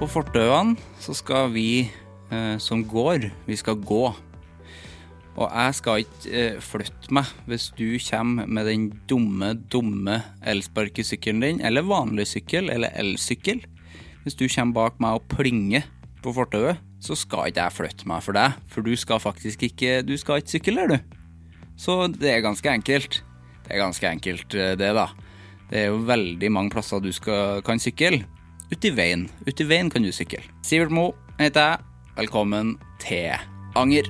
På fortauene så skal vi eh, som går, vi skal gå. Og jeg skal ikke eh, flytte meg hvis du kommer med den dumme, dumme elsparkesykkelen din, eller vanlig sykkel, eller elsykkel. Hvis du kommer bak meg og plinger på fortauet, så skal ikke jeg flytte meg for deg, for du skal faktisk ikke Du skal ikke sykle der, du. Så det er ganske enkelt. Det er ganske enkelt, eh, det, da. Det er jo veldig mange plasser du skal, kan sykle. Uti veien. Uti veien kan du sykle. Sivert Mo heter jeg. Velkommen til Anger.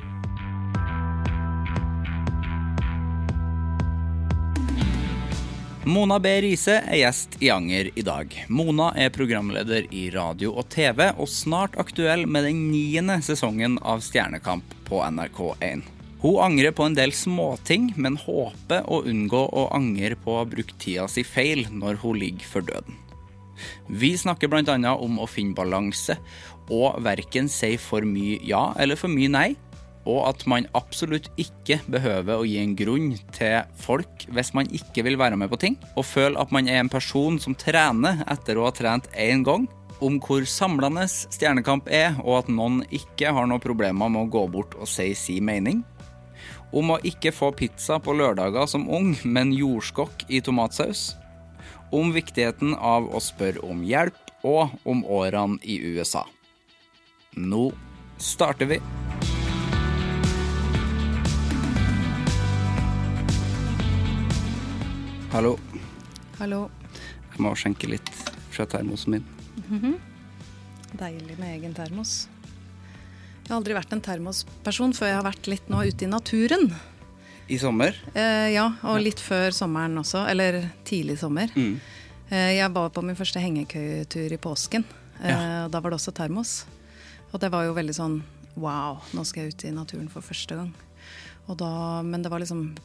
Mona B. Riise er gjest i Anger i dag. Mona er programleder i radio og TV, og snart aktuell med den niende sesongen av Stjernekamp på NRK1. Hun angrer på en del småting, men håper å unngå å angre på å ha brukt tida si feil når hun ligger for døden. Vi snakker bl.a. om å finne balanse, og verken si for mye ja eller for mye nei, og at man absolutt ikke behøver å gi en grunn til folk hvis man ikke vil være med på ting, og føle at man er en person som trener etter å ha trent én gang, om hvor samlende Stjernekamp er, og at noen ikke har noen problemer med å gå bort og si sin mening. Om å ikke få pizza på lørdager som ung, men jordskokk i tomatsaus. Om viktigheten av å spørre om hjelp, og om årene i USA. Nå starter vi. Hallo. Hallo. Jeg må skjenke litt fra termosen min. Deilig med egen termos. Jeg har aldri vært en termosperson før jeg har vært litt nå ute i naturen. I sommer. Eh, ja, og litt før sommeren også. Eller tidlig sommer. Mm. Eh, jeg var på min første hengekøyetur i påsken. Eh, Ja. Da var det også termos. Og det var jo veldig sånn wow, nå skal jeg ut i naturen for første gang. Da, men det var liksom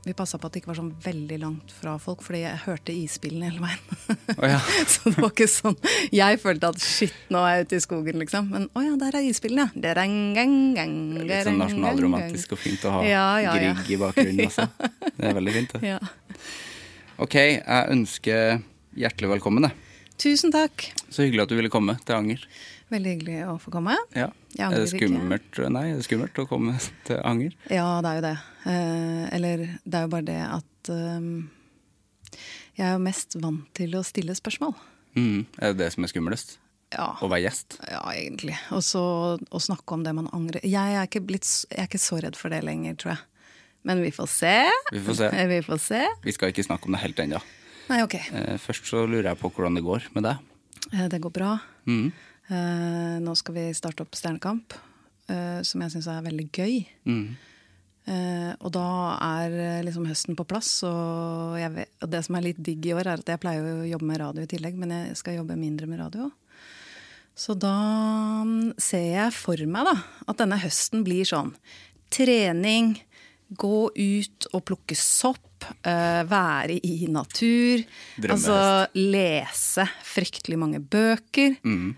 Vi passa på at det ikke var sånn veldig langt fra folk, fordi jeg hørte isbilene hele veien. Oh, ja. Så det var ikke sånn Jeg følte at shit, nå er jeg ute i skogen, liksom. Men å ja, der er isbilene. ja. Litt sånn nasjonalromantisk og fint å ha Ja, ja, ja. Grieg i bakgrunnen også. Det er veldig fint, det. Ja. Ok, jeg ønsker hjertelig velkommen. jeg. Tusen takk. Så hyggelig at du ville komme til Anger. Veldig hyggelig å få komme. Ja. Jeg Er det skummelt, nei, er det skummelt å komme til Anger? Ja, det er jo det. Eh, eller det er jo bare det at eh, jeg er jo mest vant til å stille spørsmål. Mm. Er det det som er skumlest? Ja, Å være gjest? ja egentlig. Og så å snakke om det man angrer Jeg er ikke, blitt, jeg er ikke så redd for det lenger, tror jeg. Men vi får se. Vi får se. Eh, Vi får se. Vi skal ikke snakke om det helt ennå. Nei, ok. Eh, Først så lurer jeg på hvordan det går med deg. Eh, Det går bra. Mm. Eh, nå skal vi starte opp Stjernekamp, eh, som jeg syns er veldig gøy. Mm. Eh, og da er liksom høsten på plass, og, vet, og det som er litt digg i år, er at jeg pleier å jobbe med radio i tillegg, men jeg skal jobbe mindre med radio. Så da mm, ser jeg for meg da, at denne høsten blir sånn trening, gå ut og plukke sopp, uh, være i natur. Altså lese fryktelig mange bøker. Mm.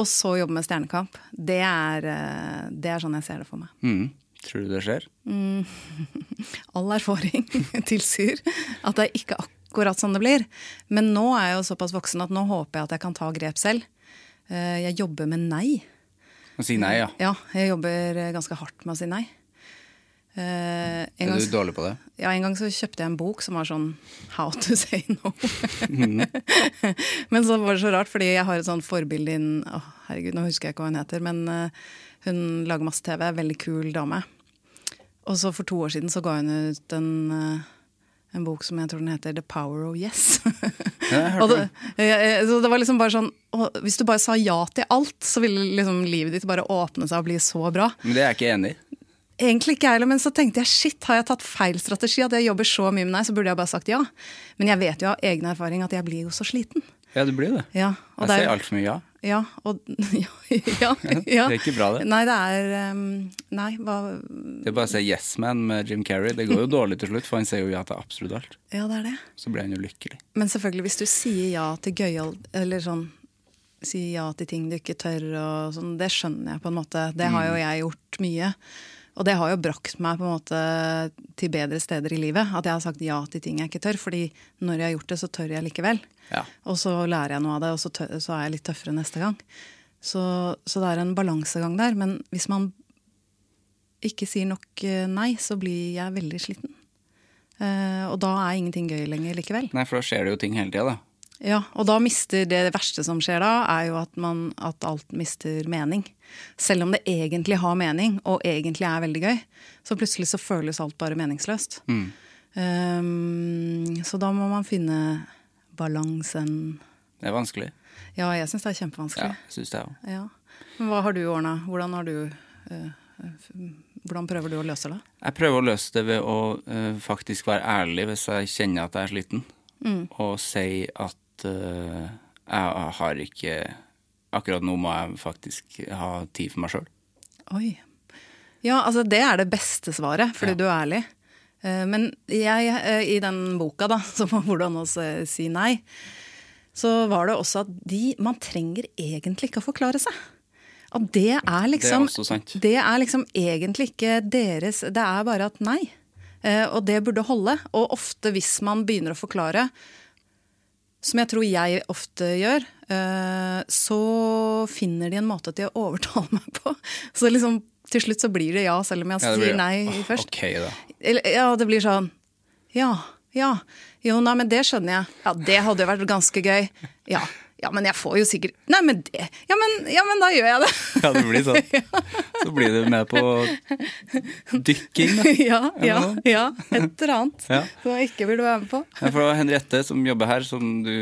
Og så jobbe med Stjernekamp. Det er, eh, det er sånn jeg ser det for meg. Mm. Tror du det skjer? All erfaring tilsier at det er ikke akkurat sånn det blir. Men nå er jeg jo såpass voksen at nå håper jeg at jeg kan ta grep selv. Eh, Jeg jobber med nei. Å si nei, ja. Ja, jeg jobber eh, ganske hardt med å si nei. Eh, en, Er gang, du dårlig på det? ja, en gang så kjøpte jeg en bok som var sånn How to say no. Mm. men så var det så rart, fordi jeg har et sånt forbilde innen oh, herregud, nå husker jeg ikke hva hun heter, men uh, hun lager masse TV. Veldig kul dame. Og så for to år siden så ga hun ut en, uh, en bok som jeg tror den heter The Power of Yes. Ja, det, så det var liksom bare sånn og Hvis du bare sa ja til alt, så ville liksom livet ditt bare åpne seg og bli så bra. Men det er jeg ikke enig i. Egentlig ikke jeg heller, men så tenkte jeg shit, har jeg tatt feil strategi? At jeg jobber så mye med deg, så burde jeg bare sagt ja. Men jeg vet jo av egen erfaring at jeg blir jo så sliten. Ja, du blir det. Ja, og Jeg der, sier er, altfor mye ja. ja, og, ja, ja, ja. Det er ikke bra, det. Nei, det er um, Nei, hva Det er bare å si Yes Man med Jim Carrey. Det går jo dårlig til slutt, for han sier jo ja til absolutt alt. Ja, det er det. Så blir han jo lykkelig. Men selvfølgelig, hvis du sier ja til gøyal Eller sånn Sier ja til ting du ikke tør og sånn, det skjønner jeg på en måte. Det har jo Mm. jeg gjort mye. Og det har jo brakt meg på en måte til bedre steder i livet. At jeg har sagt ja til ting jeg ikke tør. Fordi når jeg har gjort det, så tør jeg likevel. Ja. Og så lærer jeg noe av det, og så, tør, så er jeg litt tøffere neste gang. Så, så det er en balansegang der. Men hvis man ikke sier nok eh, nei, så blir jeg veldig sliten. Eh, og da er ingenting gøy lenger likevel. Nei, for da skjer det jo ting hele tida, da. Ja, og da mister det verste som skjer da, er jo at, man, at alt mister mening. Selv om det egentlig har mening, og egentlig er veldig gøy, så plutselig så føles alt bare meningsløst. Um, så da må man finne balansen. Det er vanskelig. Ja, jeg syns det er kjempevanskelig. Ja, synes det også. Ja. Men hva har du ordna? Hvordan har du uh, Hvordan prøver du å løse det? Jeg prøver å løse det ved å uh, faktisk være ærlig hvis jeg kjenner at jeg er sliten, og si at eh, jeg har ikke Akkurat nå må jeg faktisk ha tid for meg sjøl. Oi. Ja, altså det er det beste svaret, fordi Ja. du er ærlig. Eh, Men jeg, eh, i den boka, da, som var 'Hvordan å si nei', så var det også at de Man trenger egentlig ikke å forklare seg. At det er liksom også sant. Det er liksom egentlig ikke deres Det er bare at nei. Og det burde holde. Og ofte hvis man begynner å forklare, som jeg tror jeg ofte gjør, eh, så finner de en måte til å overtale meg på. Så liksom til slutt så blir det ja, selv om jeg Ja, blir- sier nei oh, først. Okay. Eller, ja, det blir sånn Ja, ja. Jo, nei, men det skjønner jeg. Ja, det hadde jo vært ganske gøy. Ja, ja men jeg får jo sikkert Nei, men det Ja, men, ja, men da gjør jeg det. Ja, det blir sånn. Så blir du med på dykking, da. ja, ja, ja. Et eller annet Ja. som jeg ikke burde være med på. Ja, for det var Henriette som jobber her, som du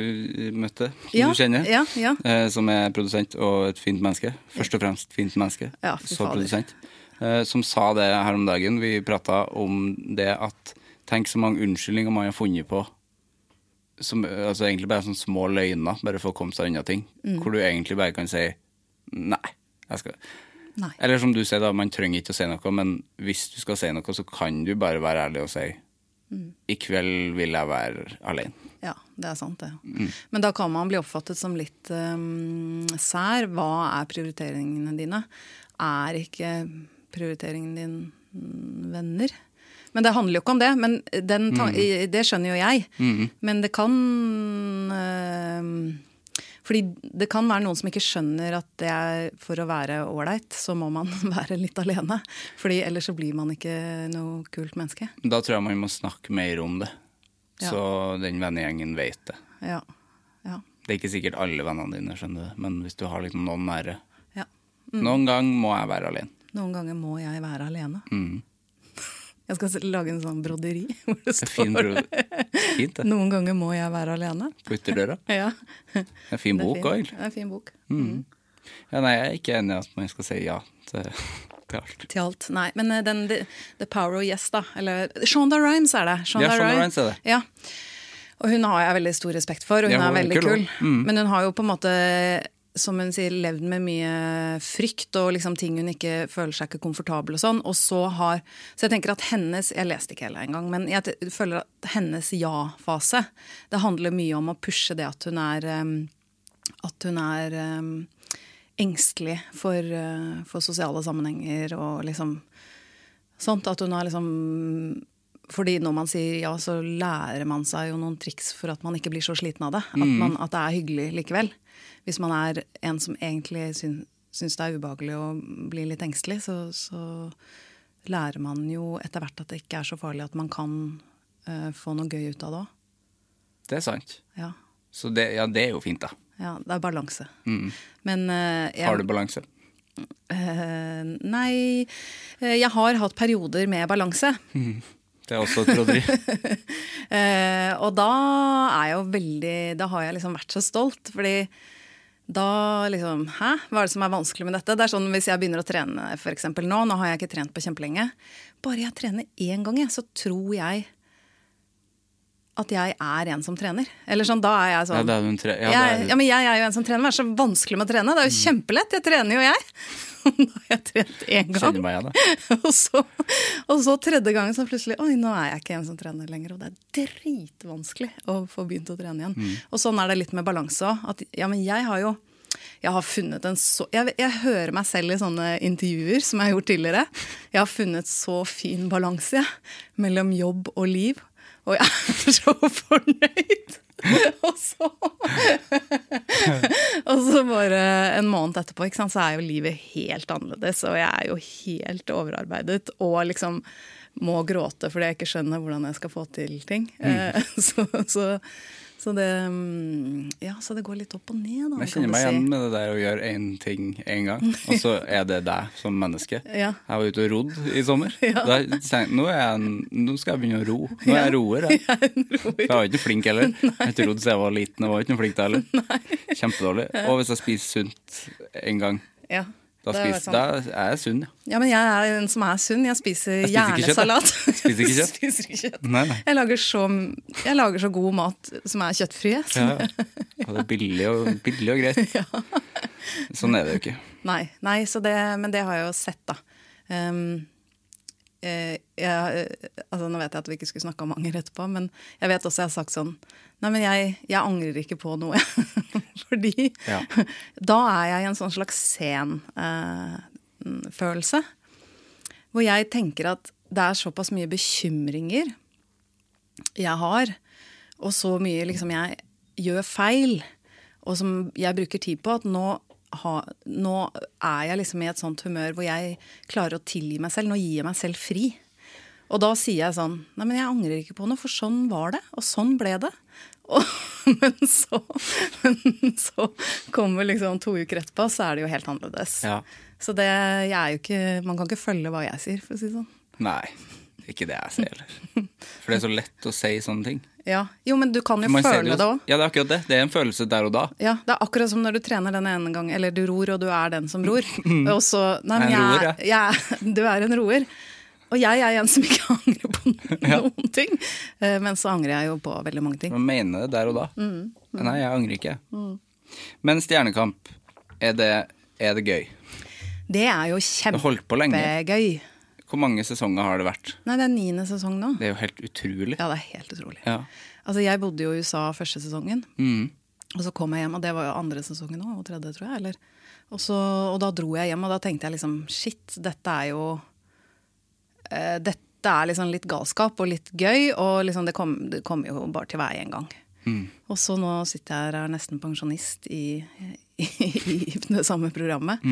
møtte, som Ja, du kjenner. ja, ja. Eh, som er produsent og et fint menneske. Først og fremst fint menneske. Ja, så fader. produsent. Eh, som sa det her om dagen. Vi prata om det at Tenk så mange unnskyldninger man har funnet på. Som, altså egentlig bare sånne små løgner, bare for å komme seg unna ting. Mm. Hvor du egentlig bare kan si nei. Jeg skal. Nei. Eller som du sier, da, man trenger ikke å si noe, men hvis du skal si noe, så kan du bare være ærlig og si Mm. i kveld vil jeg være alene. Ja, det er sant, det. Mm. Men da kan man bli oppfattet som litt um, sær. Hva er prioriteringene dine? Er ikke prioriteringen din venner? Men det handler jo ikke om det. Men den Mm. det skjønner jo jeg. Men det kan øh, fordi det kan være noen som ikke skjønner at det er for å være ålreit, så må man være litt alene. Fordi ellers så blir man ikke noe kult menneske. Da tror jeg man må snakke mer om det, Ja. så den vennegjengen vet det. Ja. Ja. Det er ikke sikkert alle vennene dine skjønner det, men hvis du har liksom noen nære ja. Noen gang må jeg være alene. Noen ganger må jeg være alene. Mm. Jeg skal lage en sånn broderi hvor det fin står bro. Fint, det. Noen ganger må jeg være alene. På ytterdøra. Ja. Det er en fin bok fin- òg. Det er en fin bok. Ja, nei, jeg er ikke enig i at man skal si ja til, til alt. Til alt. Nei, men eh, den The, the Power of Yes, da. Eller Shonda Rhimes er det. Ja, Shonda Rhimes er det. Ja. Og hun har jeg veldig stor respekt for, og hun Ja, hun er veldig kul, kul. Mm. Men hun har jo på en måte som hun sier, levd med mye frykt og liksom ting hun ikke føler seg ikke komfortabel og sånn. Og så har Så jeg tenker at hennes Jeg leste ikke hele engang, men jeg føler at hennes ja-fase, det handler mye om å pushe det at hun er At hun er engstelig for, uh, for sosiale sammenhenger og liksom sånt. At hun har liksom fordi når man sier ja, så lærer man seg jo noen triks for at man ikke blir så sliten av det. At, man, at det er hyggelig likevel. Hvis man er en som egentlig syn, syns det er ubehagelig å bli litt engstelig, så, så lærer man jo etter hvert at det ikke er så farlig at man kan uh, få noe gøy ut av det òg. Det er sant. Ja. Så det, ja, det er jo fint, da. ja, det er balanse. Men uh, jeg, Har du balanse? Uh, Nei, jeg har hatt perioder med balanse. Det er også et broderi. Eh, og da er jeg jo veldig Da har jeg liksom vært så stolt, fordi da liksom Hæ, hva er det som er vanskelig med dette? Det er sånn Hvis jeg begynner å trene for eksempel nå, nå har jeg ikke trent på kjempelenge. Bare jeg trener én gang, så tror jeg at jeg er en som trener. Eller sånn, da er jeg Ja, sånn det er. Ja, jeg, er, ja, men jeg er jo en som trener. Hva er så vanskelig med å trene? Det er jo kjempelett. Jeg trener jo, jeg. da har jeg trent én gang. kjenner meg igjen, da. og, så, og så tredje gangen så plutselig Oi, nå er jeg ikke en som trener lenger. Og det er dritvanskelig å få begynt å trene igjen. Og sånn er det litt med balanse òg. Ja, men jeg har jo jeg har funnet en så jeg, jeg hører meg selv i sånne intervjuer som jeg har gjort tidligere. Jeg har funnet så fin balanse mellom jobb og liv. Og jeg er så fornøyd! og så Og så bare en måned etterpå ikke sant, så er jo livet helt annerledes. Og jeg er jo helt overarbeidet og liksom må gråte fordi jeg ikke skjønner hvordan jeg skal få til ting. Mm. Så, så, så, det, mm, ja, så det går litt opp og ned, da. Jeg kjenner meg si. igjen med det der å gjøre én ting én gang, og så er det deg som menneske. Ja. Jeg var ute og rodd i sommer. Da tenkte jeg, nå, er jeg nå skal jeg begynne å ro. Nå er jeg roer. Jeg. Jeg var ikke flink heller. Jeg har ikke rodd siden jeg var liten. Jeg var ikke noe flink da heller. Kjempedårlig. Og hvis jeg spiser sunt en gang, Ja, da, er spiser, sånn. da er jeg sunn, ja. Ja, men jeg er en som er sunn. Jeg spiser Jeg spiser gjerne ikke kjøtt, salat. Spiser ikke kjøtt. spiser ikke kjøtt. Nei, nei. Jeg, lager så, jeg lager så god mat som er kjøttfri. jeg. ja. Og det er billig og, billig og greit. Sånn er det jo ikke. Nei, nei så det, men det har jeg jo sett, da. Um, jeg, eh, altså nå vet jeg at vi ikke skulle snakke om anger etterpå, men jeg vet også jeg har sagt sånn Nei, men jeg, jeg angrer ikke på noe. Fordi Ja. da er jeg i en sånn slags sen eh, følelse. Hvor jeg tenker at det er såpass mye bekymringer jeg har, og så mye liksom jeg gjør feil, og som jeg bruker tid på, at nå, ha, nå er jeg liksom i et sånt humør hvor jeg klarer å tilgi meg selv. Nå gir jeg meg selv fri. Og da sier jeg sånn Nei, men jeg angrer ikke på noe, for sånn var det. Og sånn ble det. Og, men, så, men så kommer liksom to uker etterpå, så er det jo helt annerledes. Ja. Så det, jeg er jo ikke Man kan ikke følge hva jeg sier, for å si det sånn. Nei, ikke det jeg sier heller. For det er så lett å si sånne ting. Ja. Jo, men du kan jo føle det òg. Ja, det er akkurat det. Det er en følelse der og da. Ja, det er akkurat som når du trener den ene gang, eller du ror, og du er den som ror. Og så Nei, men Jeg jeg, jeg, du er en roer. Og jeg er en som ikke angrer på noen ting. Eh, Men så angrer jeg jo på veldig mange ting. Man mener det der og da. Mm, Nei, jeg angrer ikke. Men Stjernekamp, er det, er det gøy? Det er jo kjempegøy. Hvor mange sesonger har det vært? Nei, det er niende sesong nå. Det er jo helt utrolig. Ja, det er helt utrolig. Ja. Altså, jeg bodde jo i USA første sesongen. Mm. Og så kom jeg hjem, og det var jo andre sesongen òg, og tredje, tror jeg. Eller. Og, så, og da dro jeg hjem, og da tenkte jeg liksom shit, dette er jo eh, Dette er liksom litt galskap og litt gøy, og liksom det kommer kom jo bare til vei en gang. Og så nå sitter jeg her og er nesten pensjonist i, i, i det samme programmet.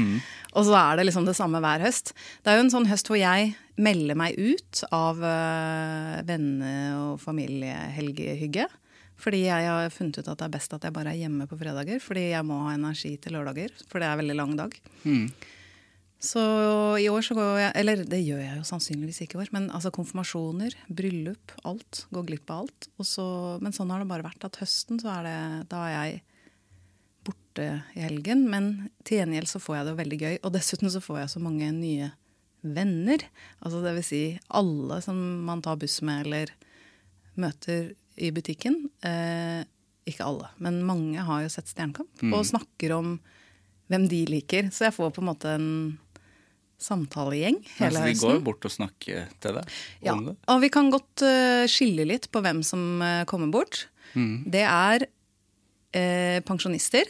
Og så er det liksom det samme hver høst. Det er jo en sånn høst hvor jeg melder meg ut av uh, venne- og familiehelgehygge. Fordi jeg har funnet ut at det er best at jeg bare er hjemme på fredager. Fordi jeg må ha energi til lørdager, for det er en veldig lang dag. Så i år så går jeg Eller det gjør jeg jo sannsynligvis ikke i år, men altså konfirmasjoner, bryllup, alt. Går glipp av alt. Og så, men sånn har det bare vært. At høsten så er det Da er jeg borte i helgen. Men til gjengjeld så får jeg det veldig gøy. Og dessuten så får jeg så mange nye venner. Altså det vil si alle som man tar buss med eller møter i butikken. Eh, ikke alle, men mange har jo sett Stjernekamp. Og snakker om hvem de liker. Så jeg får på en måte en samtalegjeng hele Altså, de går jo bort og snakker til deg Ja, om det. og vi kan godt uh, skille litt på hvem som uh, kommer bort. Mm. Det er eh, pensjonister.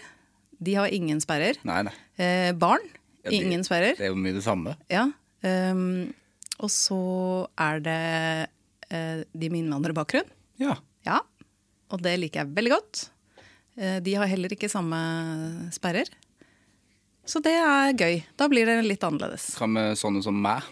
De har ingen sperrer. Nei, nei. Eh, barn. Ja, de- ingen sperrer. Det er jo mye det samme. Ja. Um, og så er det eh, de med innvandrerbakgrunn. Ja. Ja. Og det liker jeg veldig godt. Eh, de har heller ikke samme sperrer. Så det er gøy. Da blir det litt annerledes. Hva med sånne som meg?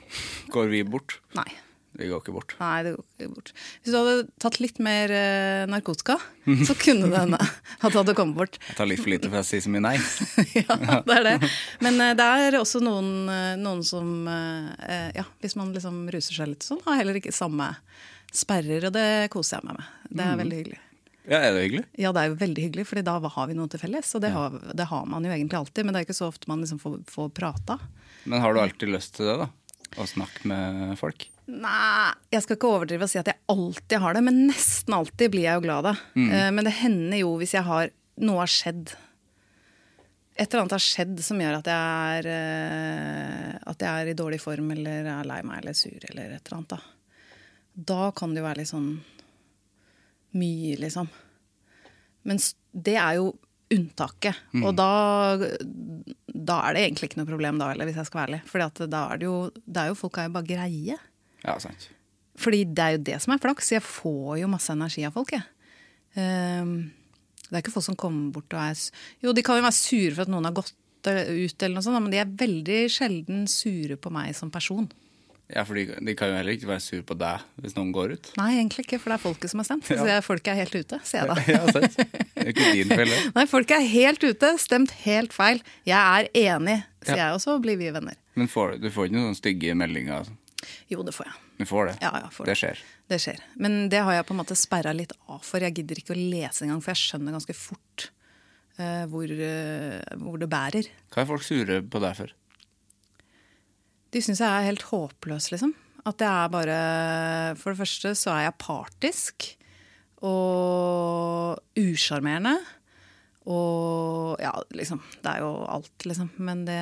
Går vi bort? Nei. Vi går ikke bort. Nei, det går ikke bort. Hvis du hadde tatt litt mer uh, narkotika, så kunne det hende at det hadde kommet bort. Jeg tar litt for lite for å si så mye nei. ja, det er det. Men uh, det er også noen, eh, noen som Ja, hvis man liksom ruser seg litt sånn, har heller ikke samme sperrer, og det koser jeg meg med. Det er veldig hyggelig. Ja, er det hyggelig? Ja, det er jo veldig hyggelig, fordi da har vi noe til felles. Og det, har, det har man jo egentlig alltid, men det er ikke så ofte man liksom får, får prata. Men har du alltid lyst til det, da? Å snakke med folk? Nei, jeg skal ikke overdrive og si at jeg alltid har det, men nesten alltid blir jeg jo glad av det. Eh, Men det hender jo hvis jeg har Noe har skjedd. Et eller annet har skjedd som gjør at jeg er eh, At jeg er i dårlig form eller er lei meg eller sur eller et eller annet. Da, da kan det jo være litt sånn mye, liksom. Men det er jo unntaket. Og da, da er det egentlig ikke noe problem, da heller, hvis jeg skal være ærlig. For det det er jo folk er jo bare greie. Ja, sant. Fordi det er jo det som er flaks. Jeg får jo masse energi av folk, jeg. Ehm, det er ikke folk som kommer bort og er Jo, de kan jo være sure for at noen har gått eh, ut, eller noe sånt, men de er veldig sjelden sure på meg som person. Ja, for de, de kan jo heller ikke være sur på deg hvis noen går ut. Nei, egentlig ikke, for det er folket som har stemt. Så jeg, folket er helt ute, sier jeg da. Ja, sant. Det er ikke din feil. Nei, folket er helt ute, stemt helt feil. Jeg er enig, sier Ja. jeg, og så blir vi venner. Men får, du får ikke noen stygge meldinger? Jo, det får jeg. Du får det? Ja, ja, får det skjer. Det skjer. Men det har jeg på en måte sperra litt av for. Jeg gidder ikke å lese engang, for jeg skjønner ganske fort uh, hvor, uh, hvor det bærer. Hva er folk sure på deg for? De syns jeg er helt håpløs, liksom. At jeg er bare For det første så er jeg partisk. Og usjarmerende. Og ja, liksom. Det er jo alt, liksom. Men det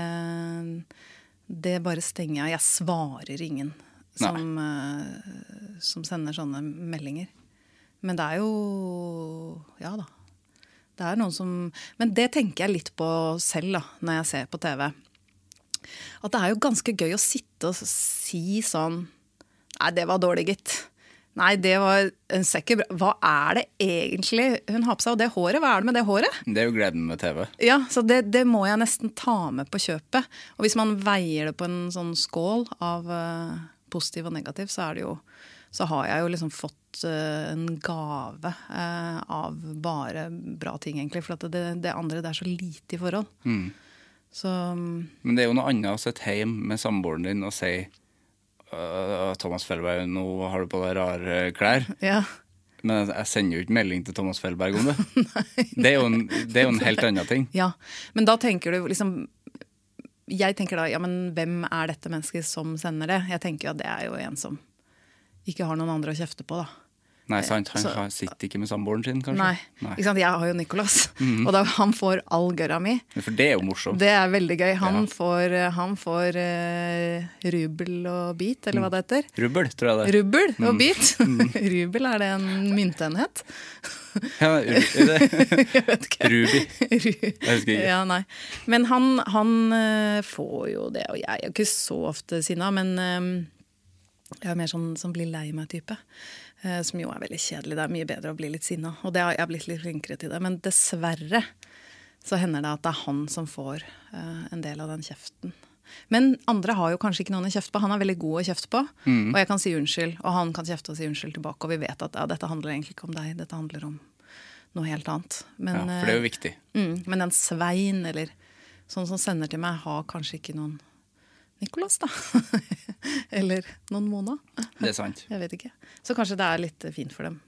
Det bare stenger jeg. Jeg svarer ingen som, uh, som sender sånne meldinger. Men det er jo Ja da. Det er noen som Men det tenker jeg litt på selv, da, når jeg ser på TV at det er jo ganske gøy å sitte og si sånn Nei, det var dårlig, gitt. Nei, det var en sekker bra. Hva er det egentlig hun har på seg? Og det håret, hva er det med det håret? Det er jo gleden med TV. Ja, så det, det må jeg nesten ta med på kjøpet. Og hvis man veier det på en sånn skål av uh, positiv og negativ, så er det jo Så har jeg jo liksom fått uh, en gave uh, av bare bra ting, egentlig. For at det, det andre, det er så lite i forhold. Så Men det er jo noe annet å sitte hjemme med samboeren din og si «Øh, Thomas Fellberg, nå har du på deg rare klær. ja. Men jeg sender jo ikke melding til Thomas Fellberg om det. det, er jo en, det er jo en helt annen ting. Ja, men da tenker du liksom Jeg tenker da, ja, men hvem er dette mennesket som sender det? Jeg tenker at det er jo en som ikke har noen andre å kjefte på, da. Nei, sant, han Så- sitter ikke med samboeren sin, kanskje? Nei. Ikke sant? Jeg har jo Nicolas, og da, han får all gørra mi. For det er jo morsomt. Det er veldig gøy. Han Ja. får, han får uh, rubel og bit, eller hva det heter. Rubel, tror jeg det Rubel Rubbel og bit. rubel, er det en myntenhet? Ja, er det? Jeg vet ikke. Ruby. Jeg husker ikke. Ja, nei. Men han, han uh, får jo det, og jeg er jo ikke så ofte sinna, men um, jeg er mer sånn som blir lei meg-type. Eh, Som jo er veldig kjedelig. Det er mye bedre å bli litt sinna. Og det har jeg blitt litt flinkere til det. Men dessverre så hender det at det er han som får eh, en del av den kjeften. Men andre har jo kanskje ikke noen å kjefte på. Han er veldig god å kjefte på, og jeg kan si unnskyld. Og han kan kjefte og si unnskyld tilbake, og vi vet at ja, dette handler egentlig ikke om deg, dette handler om noe helt annet. Men, Ja, for det er jo eh, viktig. Mm, men den Svein, eller sånn som sender til meg, har kanskje ikke noen Nicolas, da. eller noen Mona. Det er sant. Jeg vet ikke. Så kanskje det er litt fint for dem.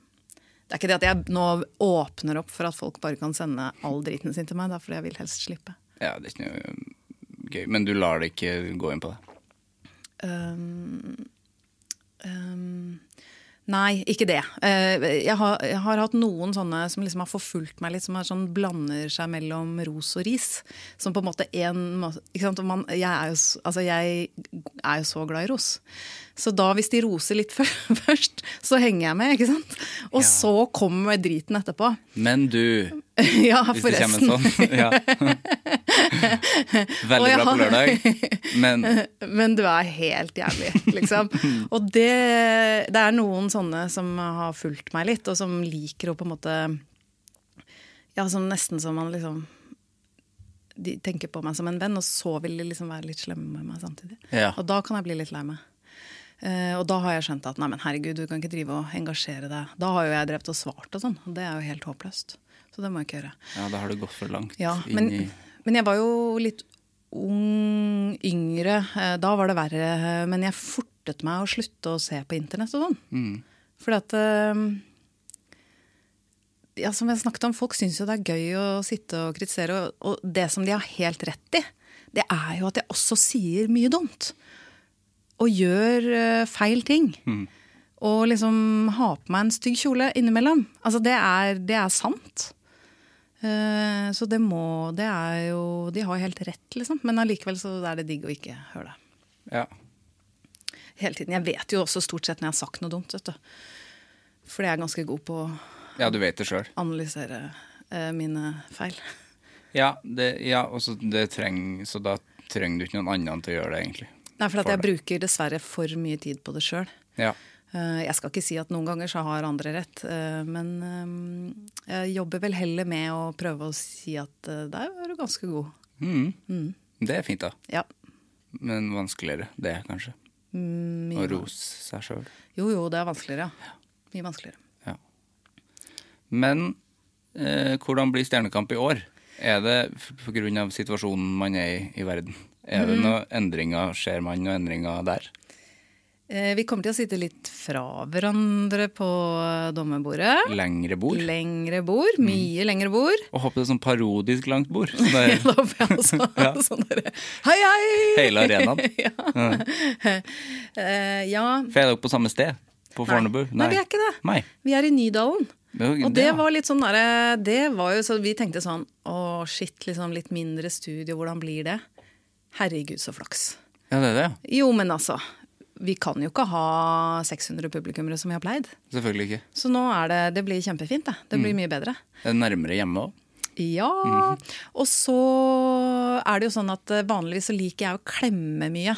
Det er ikke det at jeg nå åpner opp for at folk bare kan sende all driten sin til meg, da, for jeg vil helst slippe. Ja, det er ikke noe gøy. Men du lar det ikke gå inn på det? Um, um, Nei, ikke det. Eh, Jeg har, jeg har hatt noen sånne som liksom har forfulgt meg litt, som sånn, blander seg mellom ros og ris. Som på en måte en? Man, jeg, er jo, altså jeg er jo så glad i ros. Så da, hvis de roser litt først, så henger jeg med, ikke sant? Og Ja. så kommer driten etterpå. Men du, Ja, hvis det kommer en sånn. Ja. Veldig bra på lørdag, men Men du er helt jævlig, liksom. Og det, det er noen sånne som har fulgt meg litt, og som liker å på en måte Ja, som nesten som man liksom De tenker på meg som en venn, og så vil de liksom være litt slemme med meg samtidig. Ja. Og da kan jeg bli litt lei meg. Eh, og da har jeg skjønt at nei, men herregud, du kan ikke drive og engasjere deg. Da har jo jeg drevet og svart og sånn, og det er jo helt håpløst. Så det må jeg ikke gjøre. ja, da har du gått for langt Ja, inn men, i men jeg var jo litt ung, yngre. eh, Da var det verre. eh, Men jeg fortet meg å slutte å se på internett og sånn. Mm. Fordi at ja, Som jeg snakket om, folk syns jo det er gøy å sitte og kritisere. Og, og det som de har helt rett i, det er jo at jeg også sier mye dumt. Og gjør eh, feil ting. Og liksom har på meg en stygg kjole innimellom. Altså, det er, det er sant. Uh, Så det må Det er jo De har helt rett, liksom. Men allikevel så er det digg å ikke høre det. Ja. Hele tiden. Jeg vet jo også stort sett når jeg har sagt noe dumt, vet du. Fordi jeg er ganske god på å ja, du vet det selv. analysere uh, mine feil. Ja, det, ja og så det treng, så da trenger du ikke noen annen til å gjøre det, egentlig. Nei, for For jeg det. bruker dessverre for mye tid på det sjøl. Ja. Jeg skal ikke si at noen ganger så har andre rett, eh, men eh, jeg jobber vel heller med å prøve å si at eh, der er du ganske god. Mm. Det er fint, da. Ja. Men vanskeligere, det, kanskje. Mm, Å rose seg sjøl. Jo, jo, det er vanskeligere, ja. Mye vanskeligere. Ja. Men eh, hvordan blir Stjernekamp i år? Er det pga. situasjonen man er i i verden? Er Mm. det noen endringer? Ser man noen endringer der? Eh, Vi kommer til å sitte litt fra hverandre på dommerbordet. Lengre bord? Lengre bord. Mye lengre bord. Og håper det er sånn parodisk langt bord. Sånn der, Da håper jeg også sånn der, Hei, hei! hele arenaen. ja. Eh, ja. For er dere på samme sted? På Fornebu? Nei, vi er ikke det. Nei. Vi er i Nydalen. Og det ja. var litt sånn derre Det var jo så Vi tenkte sånn Å, shit, liksom litt mindre studio, hvordan blir det? Herregud, så flaks. Ja, det er det. Jo, men altså. Vi kan jo ikke ha 600 publikummere som vi har pleid. Selvfølgelig ikke. Så nå er det Det blir kjempefint, det. Det blir mye bedre. Det er nærmere hjemme òg. Ja. Og så er det jo sånn at eh, vanligvis så liker jeg å klemme mye.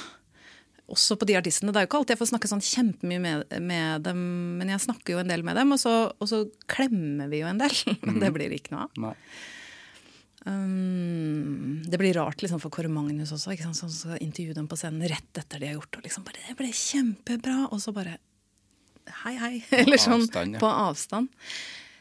Også på de artistene. Det er jo ikke alltid jeg får snakke sånn kjempemye med, med dem, men jeg snakker jo en del med dem, og så, og så klemmer vi jo en del. Men det blir ikke noe av. Um, det blir rart liksom, for Kåre Magnus også, ikke sant? som skal intervjue dem på scenen rett etter de har gjort det. Og liksom bare, det ble kjempebra, og så bare hei, hei. Eller sånn avstand, ja. på avstand.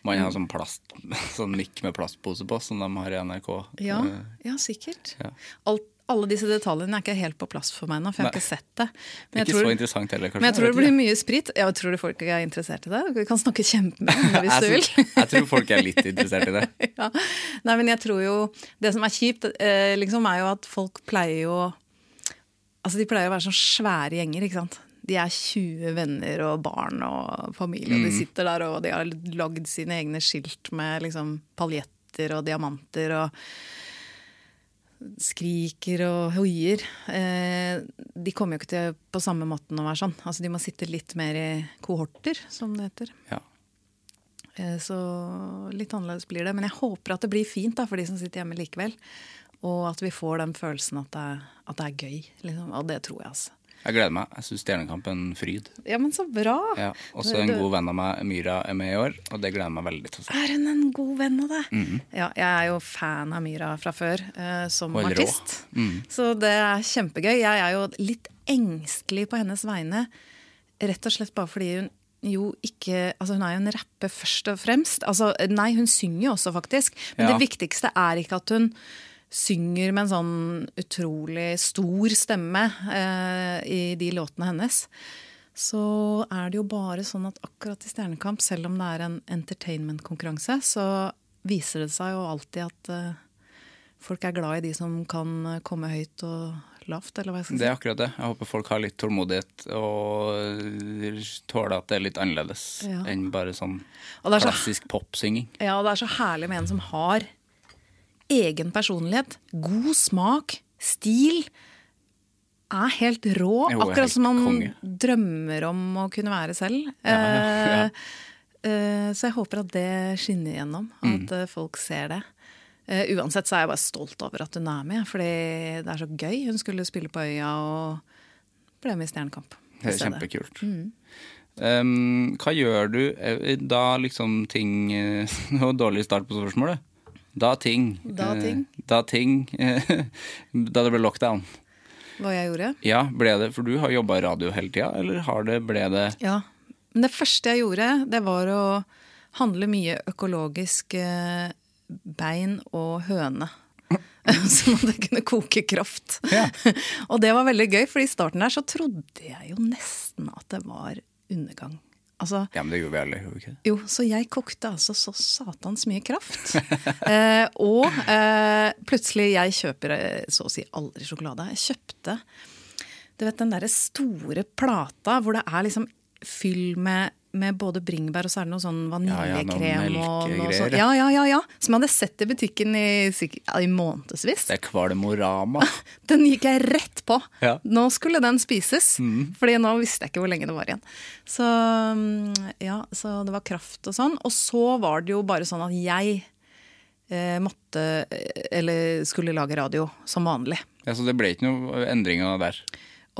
Man har sånn plast, sånn mikk med plastpose på, som de har i NRK. Ja, Eh, ja sikkert. Ja. Alt, alle disse detaljene er ikke helt på plass for meg nå, for jeg har Nei. ikke sett det. Men Ikke tror, så interessant heller, kanskje. men jeg tror det blir mye sprit. Jeg tror folk er interessert i det. Vi kan snakke kjempemye om det hvis du vil. jeg tror folk er litt interessert i det. ja. Nei, men jeg tror jo Det som er kjipt, eh, liksom, er jo at folk pleier jo Altså, de pleier å være sånn svære gjenger, ikke sant. De er 20 venner og barn og familie, og de sitter der og de har lagd sine egne skilt med liksom paljetter og diamanter og skriker og hoier. Eh, de kommer jo ikke til på samme måten å være sånn. Altså, de må sitte litt mer i kohorter, som det heter. Ja. Eh, Så litt annerledes blir det. Men jeg håper at det blir fint da, for de som sitter hjemme likevel. Og at vi får den følelsen at det, er- at det er gøy. Liksom. Og det tror jeg, altså. Jeg gleder meg. Jeg syns Stjernekamp er en fryd. Ja, men så bra! Ja. Også en god venn av meg, Myra, er med i år, og det gleder jeg meg veldig til. Er hun en god venn av deg? Mhm. Ja, jeg er jo fan av Myra fra før, uh, som Hold artist. Mm. Så det er kjempegøy. Jeg er jo litt engstelig på hennes vegne, rett og slett bare fordi hun jo ikke Altså, hun er jo en rapper først og fremst. Altså, nei, hun synger jo også, faktisk. Men Ja. det viktigste er ikke at hun synger med en sånn utrolig stor stemme eh, i de låtene hennes. Så er det jo bare sånn at akkurat i Stjernekamp, selv om det er en entertainment-konkurranse, så viser det seg jo alltid at eh, folk er glad i de som kan komme høyt og lavt, eller hva jeg skal si. Det er akkurat det. Jeg håper folk har litt tålmodighet og tåler at det er litt annerledes Ja. enn bare sånn klassisk popsynging. Ja, og det er så herlig med en som har egen personlighet, god smak, stil. Er helt rå, Jo, akkurat helt som man konge. drømmer om å kunne være selv. Ja, ja. Eh, eh, så jeg håper at det skinner gjennom, at mm. folk ser det. Eh, uansett så er jeg bare stolt over at hun er med, fordi det er så gøy. Hun skulle spille på Øya og ble med i Stjernekamp. Det er kjempekult. Mm. Um, hva gjør du eh, da liksom ting eh, Det var dårlig start på spørsmålet. Da ting. Da eh, ting. Da ting. Da det ble lockdown. Hva jeg gjorde? Ja, ble det For du har jobba i radio hele tida, eller har det, ble det Ja. Men det første jeg gjorde, det var å handle mye økologisk eh, bein og høne. Sånn at det kunne koke kraft. Ja. og det var veldig gøy, for i starten der så trodde jeg jo nesten at det var undergang. Altså, Ja, men det gjorde vi alle, gjorde vi ikke det? jo, så jeg kokte altså så satans mye kraft. eh, og eh, plutselig, jeg kjøper eh, så å si aldri sjokolade. Jeg kjøpte du vet den derre store plata hvor det er liksom fyll med, med både bringebær og så er det noe sånn Ja, ja, og noe sånt. ja. Ja, ja, ja. Som jeg hadde sett i butikken i, i månedsvis. Det er Kvalmorama. Den gikk jeg rett på. Ja. Nå skulle den spises. Fordi nå visste jeg ikke hvor lenge det var igjen. Så, mm, ja, så det var kraft og sånn. Og så var det jo bare sånn at jeg eh, måtte eh, Eller skulle lage radio som vanlig. Ja, så det ble ikke noe endringer der.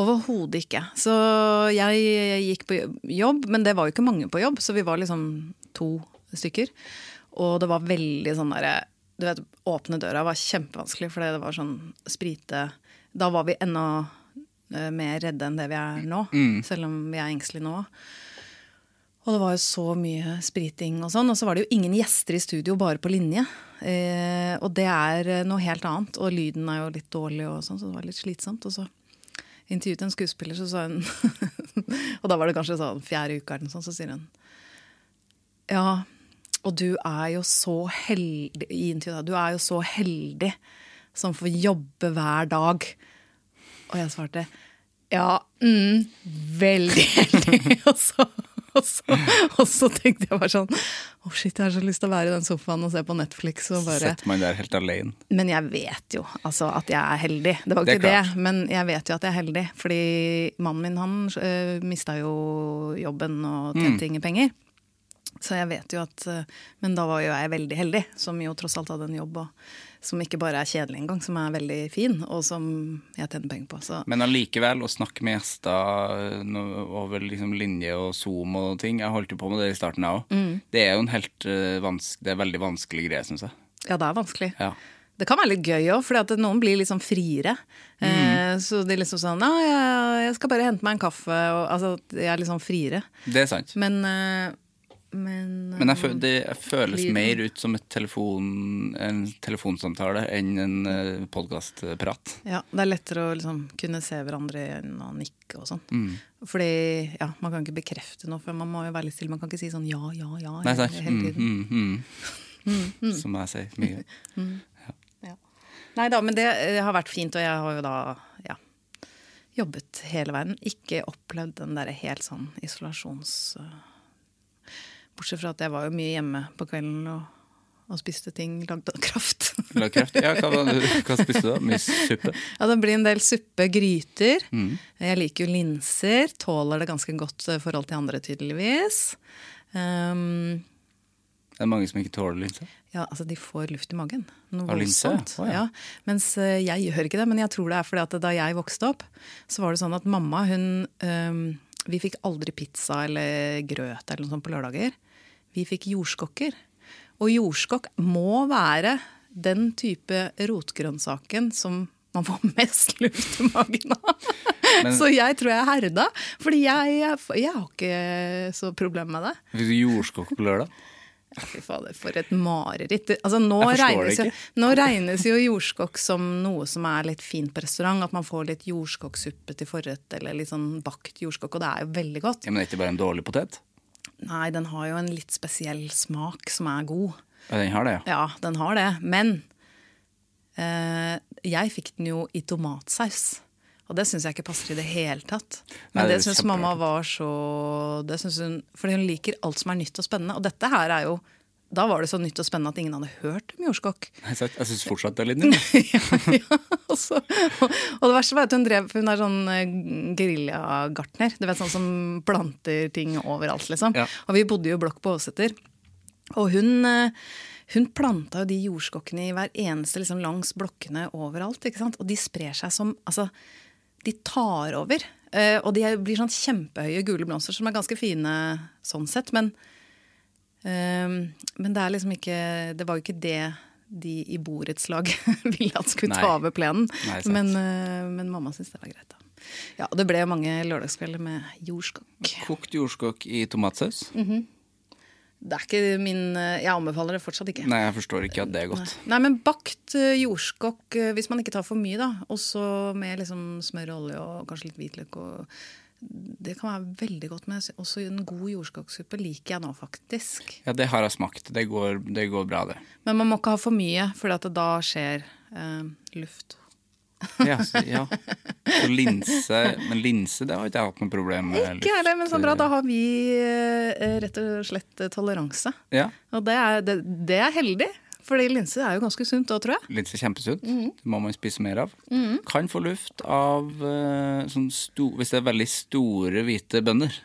Overhodet ikke. Så jeg gikk på jobb, men det var jo ikke mange på jobb, så vi var liksom to stykker. Og det var veldig sånn derre Du vet, åpne døra var kjempevanskelig, for det var sånn sprite Da var vi enda eh, mer redde enn det vi er nå, selv om vi er engstelige nå. Og det var jo så mye spriting og sånn. Og så var det jo ingen gjester i studio, bare på linje. Eh, og det er noe helt annet. Og lyden er jo litt dårlig, og sånn, så det var litt slitsomt. Og så intervjuet en skuespiller, så sa hun Og da var det kanskje sånn fjerde uke, eller noe sånt, så sier hun Ja, og du er jo så heldig i intervjuet, du er jo så heldig som får jobbe hver dag. Og jeg svarte ja, mm, veldig heldig. og, så, og, så, og så tenkte jeg bare sånn Å, shit, jeg har så lyst til å være i den sofaen og se på Netflix. Og bare, Sitter meg der helt alene. men jeg vet jo altså, at jeg er heldig. Det var jo Det ikke det, klart. men jeg vet jo at jeg er heldig. Fordi mannen min han øh, mista jo jobben og Mm. ingen penger. Så jeg vet jo at øh, Men da var jo jeg veldig heldig, som jo tross alt hadde en jobb og, som ikke bare er kjedelig engang, som er veldig fin, og som jeg tjener penger på. Så Men allikevel, å snakke med gjester over liksom linje og Zoom og ting Jeg holdt jo på med det i starten, jeg òg. Mm. Det er jo en helt eh, Det er veldig vanskelig greie, syns jeg. ja, det er vanskelig. Ja. Det kan være litt gøy òg, for noen blir liksom friere. Mm. Eh, så de liksom sånn Ja, jeg, jeg skal bare hente meg en kaffe. Og, altså, jeg er liksom friere. Det er sant. Men, eh, men, Men jeg, fø det jeg føles Lyden. mer ut som et telefon, en telefonsamtale enn en uh, podkastprat. Ja, Det er lettere å liksom kunne se hverandre i øynene og nikke og sånn. Mm. Fordi ja, man kan ikke bekrefte noe, for man må jo være litt stille. Man kan ikke si sånn ja, ja, ja Nei, hele, hele Mm, tiden. mm, mm. Som jeg sier mye. Ja. Nei da, men det eh, har vært fint, og jeg har jo da ja, jobbet hele veien. Ikke opplevd den derre helt sånn isolasjons... eh, Bortsett fra at jeg var jo mye hjemme på kvelden og, og spiste ting lagd av kraft. Lagd kraft? Ja, hva, hva spiste du da? Mye suppe? Ja, det blir en del suppe, gryter. Mm. Jeg liker jo linser. Tåler det ganske godt i forhold til andre, tydeligvis. Um, Det er mange som ikke tåler linse. ja, altså de får luft i magen. Noe Av linse? Oh, ja. ja. Mens eh, jeg gjør ikke det, men jeg tror det er fordi at da jeg vokste opp, så var det sånn at mamma, hun um, Vi fikk aldri pizza eller grøt eller noe sånt på lørdager. Vi fikk jordskokker. Og jordskokk må være den type rotgrønnsaken som man får mest luft i magen av. Men- så jeg tror jeg er herda. Fordi jeg, jeg, jeg har ikke så problem med det. Fikk du jordskokk på lørdag? Fy fader, for et mareritt. Altså, nå, regnes jo, nå regnes jo jordskokk som noe som er litt fint på restaurant. At man får litt jordskokksuppe til forrett, eller litt sånn bakt jordskokk. Og det er jo veldig godt. Ja, men er ikke bare en dårlig potet? Nei, den har jo en litt spesiell smak som er god. Ja, den har det, ja. Ja, den har det. Men eh, jeg fikk den jo i tomatsaus. Og det syns jeg ikke passer i det hele tatt. Nei, Men det det, er syns mamma var så det synes hun, Fordi hun liker alt som er nytt og spennende. Og dette her er jo Da var det så nytt og spennende at ingen hadde hørt om jordskokk. Jeg jeg syns fortsatt det er litt nytt. ja, ja, og, så, og det verste var at hun drev Hun er sånn eh, geriljagartner. Du vet sånn som planter ting overalt, liksom. Ja. Og vi bodde jo blokk på Åseter. Og hun, eh, hun planta jo de jordskokkene i hver eneste liksom, langs blokkene overalt. ikke sant? Og de sprer seg som Altså, de tar over. Eh, og de blir sånn kjempehøye gule blomster som er ganske fine sånn sett. Men, eh, men det er liksom ikke Det var jo ikke det de i borettslag ville at skulle Nei. ta over plenen. Nei, men, eh, men mamma syntes det var greit, da. Ja, det ble mange lørdagskvelder med jordskokk. Kokt jordskokk i tomatsaus? Det er ikke min Jeg anbefaler det fortsatt ikke. Nei, jeg forstår ikke at det er godt. Nei, men bakt eh, jordskokk, eh, hvis man ikke tar for mye, da. Også med liksom smør og olje og kanskje litt hvitløk. Og det kan være veldig godt med. Også en god jordskokksuppe liker jeg nå, faktisk. Ja, det har jeg smakt. Det går, det går bra, det. Men man må ikke ha for mye, for da skjer eh, luft. Ja, så, ja. Så linse Men linse, det har ikke jeg hatt noe problem med. Ikke heller, men så bra. Da har vi eh, rett og slett eh, toleranse. Ja. Og det er, det, det er heldig, fordi linse er jo ganske sunt òg, tror jeg. Linse er kjempesunt. Mhm. Det må man spise mer av. Kan få luft av eh, sånn sto, Hvis det er veldig store, hvite bønder.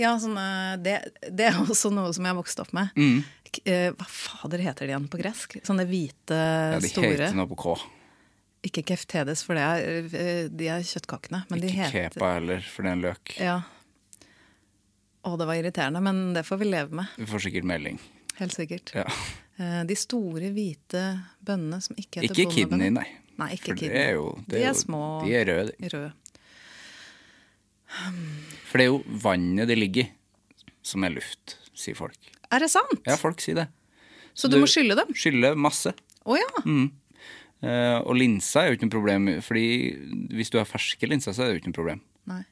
Ja, sånn, eh, det, det er også noe som jeg har vokst opp med. Mm. Hva fader heter de igjen på gresk? Sånne hvite, store Ja, de store heter noe på K. Ikke keftedes, for det er, eh, de er kjøttkakene. Men de Ikke heter kepa heller, for det er en løk. Ja. Å, det var irriterende, men det får vi leve med. Vi får sikkert melding. Helt sikkert. Ja. Eh, De store, hvite bønnene som ikke heter Ikke kidney, nei. Nei, ikke For det kidney. er jo det De er jo- små. De er røde. de. Røde. For det er jo vannet de ligger i, som er luft, sier folk. Er det sant? Ja, folk sier det. Så du må skylle dem? Skylle masse. Å ja. Eh, og linser er jo ikke noe problem, fordi hvis du har ferske linser, så er det jo ikke noe problem. Nei.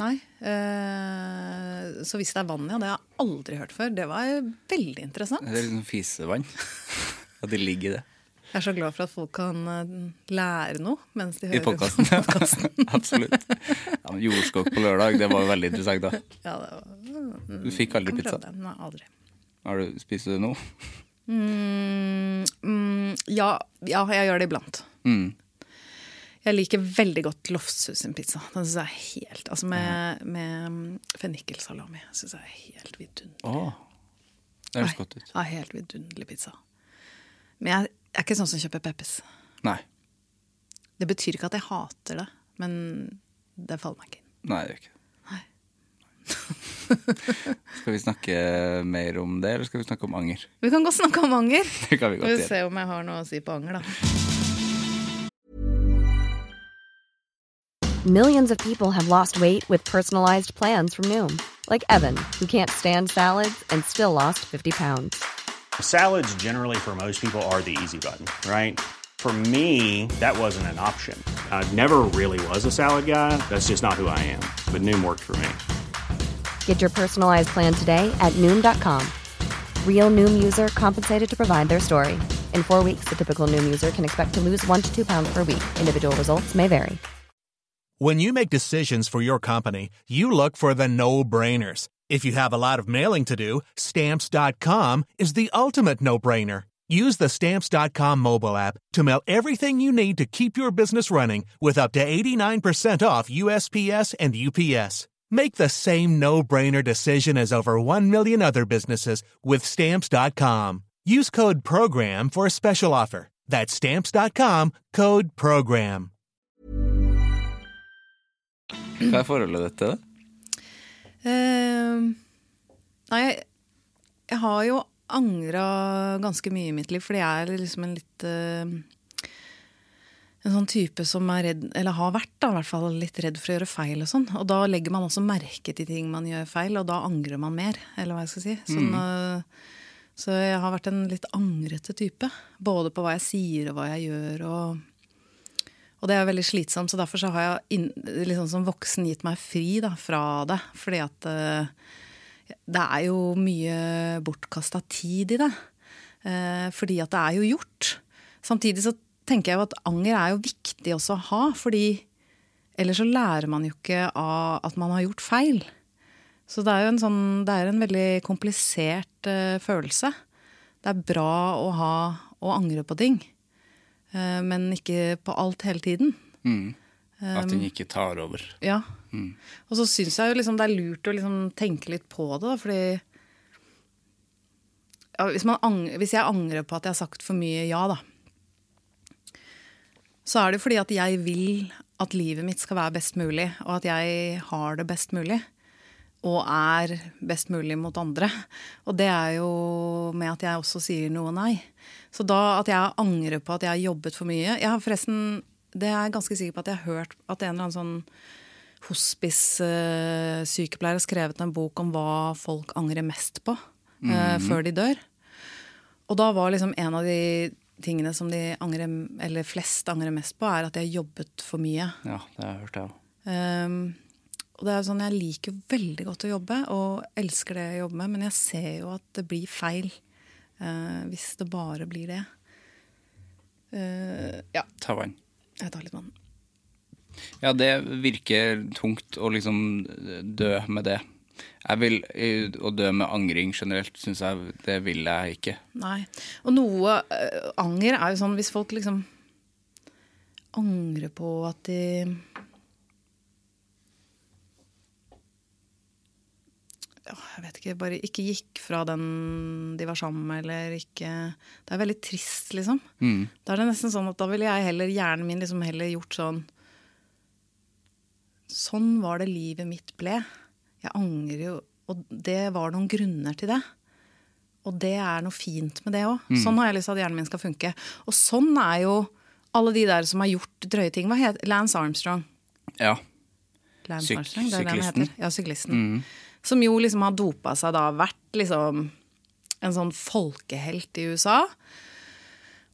Nei. Eh, så hvis det er vann, ja. Det har jeg aldri hørt før. Det var veldig interessant. Det er liksom fisevann. At det ligger i det. Jeg er så glad for at folk kan eh, lære noe mens de I hører podkasten. på podcasten. Absolutt. Ja, jordskokk på lørdag, det var jo veldig interessant, da. Ja, det var, Du fikk aldri pizza. Nei, aldri. Har du, spiser du nå? Mm, mm, ja, ja, jeg gjør det iblant. Mm. Jeg liker veldig godt Lofshus sin pizza. Den syns jeg er helt Altså med, med fennikelsalami. Syns jeg er helt vidunderlig. Oh, det høres godt ut. Ja, helt vidunderlig pizza. Men jeg, jeg er ikke sånn som kjøper Peppes. Nei. Det betyr ikke at jeg hater det, men det faller meg ikke inn. Nei, det gjør ikke. Skal vi snakke mer om det, eller skal vi snakke om anger? Vi kan godt snakke om anger. Det kan vi Vi godt får gjøre. se om jeg har noe å si på anger, da. Millions of people have lost weight with personalized plans from Noom, like Evan, who can't stand salads and still lost 50 pounds. Salads, generally, for most people, are the easy button, right? For me, that wasn't an option. I never really was a salad guy. That's just not who I am. But Noom worked for me. Get your personalized plan today at Noom.com. Real Noom user compensated to provide their story. In four weeks, the typical Noom user can expect to lose one to two pounds per week. Individual results may vary. When you make decisions for your company, you look for the no brainers. If you have a lot of mailing to do, stamps.com is the ultimate no brainer. Use the stamps.com mobile app to mail everything you need to keep your business running with up to 89% off USPS and UPS. Make the same no brainer decision as over 1 million other businesses with stamps.com. Use code PROGRAM for a special offer. That's stamps.com code PROGRAM. Hva er forholdet ditt til det? Uh, nei, jeg, jeg har jo angra ganske mye i mitt liv, fordi jeg er liksom en litt eh, En sånn type som er redd, eller har vært da, i hvert fall litt redd for å gjøre feil og sånn. Og da legger man også merke til ting man gjør feil, og da angrer man mer, eller hva jeg skal si. Sånn, mm. så jeg har vært en litt angrete type. Både på hva jeg sier og hva jeg gjør. og og det er veldig slitsomt, så derfor så har jeg inn, liksom som voksen gitt meg fri da, fra det. Fordi at eh, det er jo mye bortkasta tid i det. Eh, fordi at det er jo gjort. Samtidig så tenker jeg jo at anger er jo viktig også å ha, fordi ellers så lærer man jo ikke av at man har gjort feil. Så det er jo en sånn Det er en veldig komplisert uh, følelse. Det er bra å ha å angre på ting, uh, men ikke på alt hele tiden. Mm. At den ikke tar over. Ja. Og så syns jeg jo liksom det er lurt å liksom tenke litt på det, da, fordi ja, hvis, man ang hvis jeg angrer på at jeg har sagt for mye ja, da, så er det fordi at jeg vil at livet mitt skal være best mulig, og at jeg har det best mulig. Og er best mulig mot andre. Og det er jo med at jeg også sier noe nei. Så da at jeg angrer på at jeg har jobbet for mye Jeg har forresten, det er jeg ganske sikker på at jeg har hørt at en eller annen sånn hospice-sykepleier har skrevet en bok om hva folk angrer mest på eh, før de dør. Og da var liksom en av de tingene som de angrer, eller flest angrer mest på, er at de har jobbet for mye. Ja, det har jeg hørt, jeg òg. Um, og det er sånn, Jeg liker veldig godt å jobbe, og elsker det jeg jobber med, men jeg ser jo at det blir feil uh, hvis det bare blir det. Uh, ja, Ta vann. jeg tar litt vann. Ja, det virker tungt å liksom dø med det. Jeg vil, Å dø med angring generelt, syns jeg det vil jeg ikke. Nei. Og noe eh, anger er jo sånn hvis folk liksom angrer på at de jeg vet ikke, bare ikke gikk fra den de var sammen med, eller ikke Det er veldig trist, liksom. Da er det nesten sånn at da ville jeg heller, hjernen min liksom heller gjort sånn Sånn var det livet mitt ble. Jeg angrer jo Og det var noen grunner til det. Og det er noe fint med det òg. Sånn har jeg lyst til at hjernen min skal funke. Og sånn er jo alle de der som har gjort drøye ting. Hva heter Lance Armstrong? Ja. Lance Syk- Armstrong, er syklisten. Ja, syklisten. Som jo liksom har dopa seg da, vært liksom en sånn folkehelt i USA.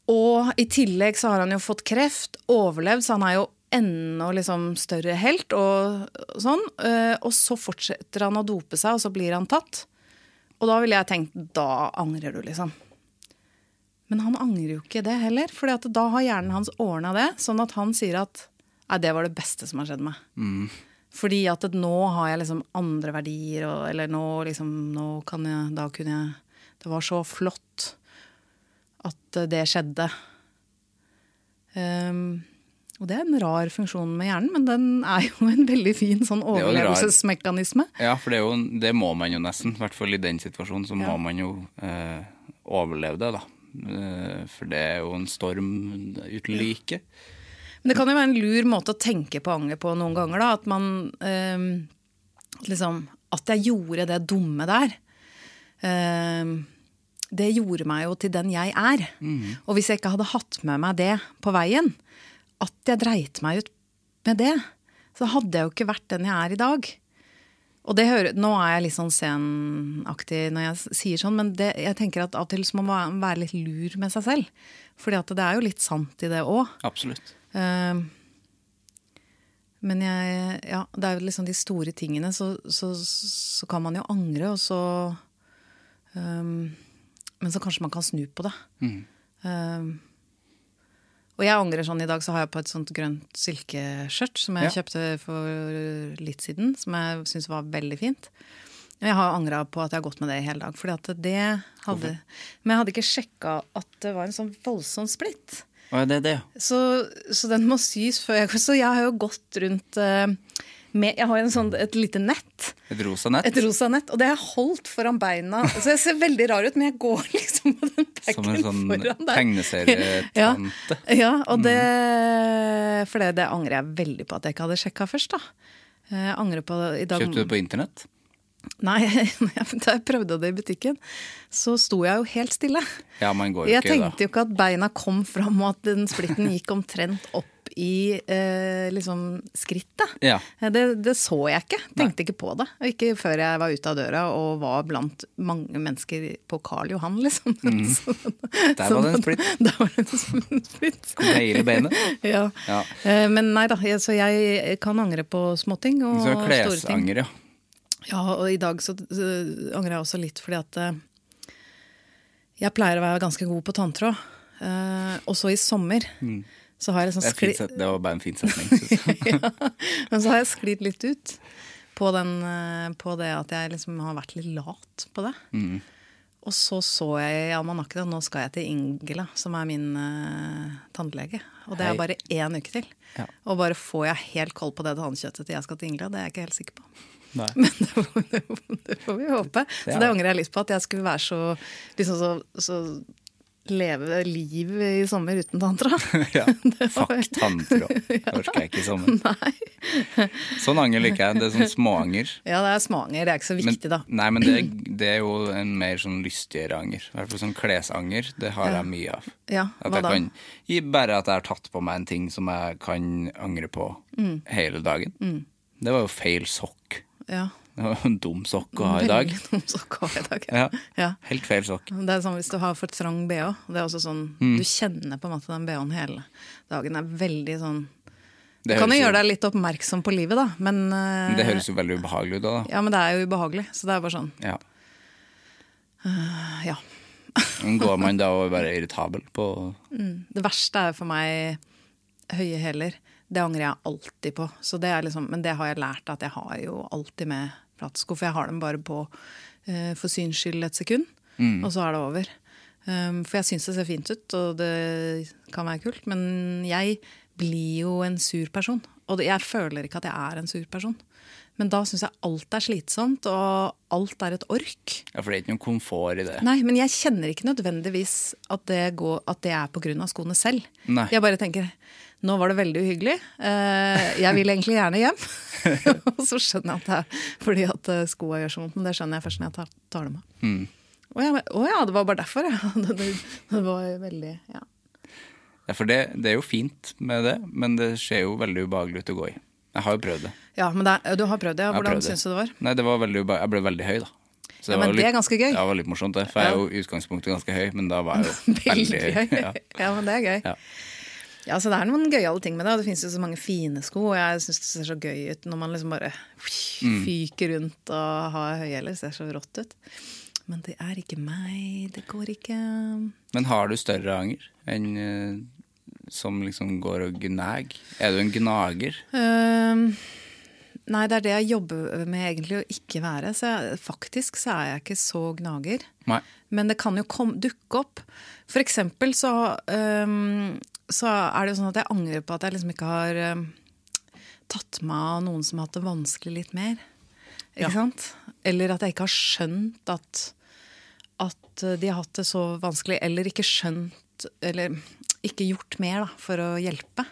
Og i tillegg så har han jo fått kreft, overlevd, så han er jo enda liksom større helt og sånn. Eh, Og så fortsetter han å dope seg, og så blir han tatt. Og da ville jeg tenkt, da angrer du, liksom. Men han angrer jo ikke det heller, for da har hjernen hans ordna det, sånn at han sier at nei, det var det beste som har skjedd meg. Fordi at nå har jeg liksom andre verdier, og, eller nå liksom nå kan jeg, Da kunne jeg Det var så flott at det skjedde. Ehm, og det er en rar funksjon med hjernen, men den er jo en veldig fin sånn er overlevelsesmekanisme. Ja, for det, er jo, det må man jo nesten. I hvert fall i den situasjonen så må man jo eh, overleve det, da. Eh, for det er jo en storm uten like. Men det kan jo være en lur måte å tenke på anger på noen ganger. da, At man eh, liksom At jeg gjorde det dumme der. ehm, det gjorde meg jo til den jeg er. Og hvis jeg ikke hadde hatt med meg det på veien, at jeg dreit meg ut med det, så hadde jeg jo ikke vært den jeg er i dag. Og det hører, Nå er jeg litt sånn senaktig når jeg sier sånn, men det, jeg tenker at av og til må man være litt lur med seg selv. Fordi at det er jo litt sant i det òg. Absolutt. Uh, men jeg, ja, det er jo liksom de store tingene, så, så, så kan man jo angre, og så um, Men så kanskje man kan snu på det. Ehm, og jeg angrer sånn i dag, så har jeg på et sånt grønt silkeskjørt som jeg Ja. kjøpte for litt siden, som jeg syns var veldig fint. Jeg har angra på at jeg har gått med det i hele dag. Fordi at det hadde Men jeg hadde ikke sjekka at det var en sånn voldsom splitt. Ja, det er det. Så, så den må sys før jeg Så jeg har jo gått rundt eh, med Jeg har en sånn, et lite nett. Et rosa nett. Et rosa nett. Og det har jeg holdt foran beina. Så jeg ser veldig rar ut, men jeg går liksom med den bagen Som en sånn foran der. tegneserietante. Ja, ja, og det For det, det angrer jeg veldig på at jeg ikke hadde sjekka først, da. Jeg angrer på i dag. Kjøpte du det på internett? Nei, da jeg prøvde det i butikken, så sto jeg jo helt stille. Ja, man går jo Jeg ikke da. tenkte jo ikke at beina kom fram, og at den splitten gikk omtrent opp i eh, liksom skrittet. Ja. Eh, Det, det så jeg ikke. Tenkte ikke på det. Ikke før jeg var ute av døra og var blant mange mennesker på Karl Johan, liksom. Så- Mm. Der var det en splitt. Der var det en splitt. Hele beinet. Ja. Ja. Eh, Men nei da, så jeg kan angre på småting og store ting. klesanger, ja. Ja, og i dag så, så angrer jeg også litt fordi at eh, jeg pleier å være ganske god på tanntråd. Eh, også i sommer så har jeg liksom skli... det, det var bare en fin setning. ja. Men så har jeg sklidd litt ut på, den, eh, på det at jeg liksom har vært litt lat på det. Mm. Og så så jeg i almanakken at nå skal jeg til Ingela, som er min uh, tannlege. Og det Hei. er bare én uke til. Ja. Og bare får jeg helt koll på det tannkjøttet til jeg skal til Ingela, det er jeg ikke helt sikker på. Nei. Men det får, det får- vi håpe. Så det angrer jeg litt på, at jeg skulle være så, liksom så, så Leve liv i sommer uten tantra. Ja. Fuck tantra. Det orker jeg ikke i sommer. Nei. Sånn anger liker jeg. Det er sånn småanger. Ja, det er småanger. Det er ikke så Men, viktig, da. nei, men det, det er jo en mer sånn lystigere anger. I hvert fall sånn klesanger. Det har Ja. jeg mye av. Ja, At hva da? kan, bare at jeg har tatt på meg en ting som jeg kan angre på Mm. hele dagen. Det var jo feil sokk. Ja. Dum sokk å ha i dag. Veldig dum sokk å ha i dag. Ja. Ja. Helt feil sokk. Det er sånn hvis du har for trang bh. Det er også sånn, Mm. Du kjenner på en måte den bh-en hele dagen. Det er veldig sånn Det kan jo gjøre deg litt oppmerksom på livet, da, men eh, Det høres jo veldig ubehagelig ut da. Ja, men det er jo ubehagelig. Så det er bare sånn Ja. Ja. Går man da og være irritabel på Det verste er for meg høye hæler. Det angrer jeg alltid på. Så det liksom, men det har jeg lært at jeg har jo alltid med flatsko, for jeg har dem bare på eh, for syns skyld et sekund, og så er det over. Um, for jeg syns det ser fint ut, og det kan være kult, men jeg blir jo en sur person. Og jeg føler ikke at jeg er en sur person. Men da syns jeg alt er slitsomt, og alt er et ork. Ja, for det er ikke noen komfort i det. Nei, men jeg kjenner ikke nødvendigvis at det, går, at det er pga. skoene selv. Nei. Jeg bare tenker nå var det veldig uhyggelig. Eh, jeg vil egentlig gjerne hjem. og så skjønner jeg at det er fordi at eh, skoa gjør så vondt, men det skjønner jeg først når jeg tar, tar dem av. Mm. Å ja, ja, det var bare derfor, ja. Det, det, var veldig Ja. Ja, for det, det er jo fint med det, men det ser jo veldig ubehagelig ut å gå i. Jeg har jo prøvd det. ja men det, du har prøvd det, ja. Hvordan syns du det var? Nei, det var veldig ubehagelig. Jeg ble veldig høy, da. Så Ja, men men det er ganske gøy. Ja, det var litt morsomt, det. For jeg er jo i utgangspunktet ganske høy, men da var jeg jo veldig Veldig høy. Ja. Ja. men det er gøy. Ja. Ja, så det er noen gøyale ting med det. og Det finnes jo så mange fine sko, og jeg syns det ser så gøy ut når man liksom bare Mm. fyker rundt og har høyhæler. Ser så rått ut. Men det er ikke meg. Det går ikke. Men har du større anger enn eh, som liksom går og gnag? Er du en gnager? Ehm, nei, det er det jeg jobber med egentlig å ikke være. Så jeg, faktisk så er jeg ikke så gnager. Nei. Men det kan jo kom, dukke opp. For eksempel så, ehm, så er det sånn at jeg angrer på at jeg liksom ikke har uh, tatt meg av noen som har hatt det vanskelig litt mer. Ikke Ja. sant? Eller at jeg ikke har skjønt at, at de har hatt det så vanskelig. Eller ikke skjønt Eller ikke gjort mer da, for å hjelpe.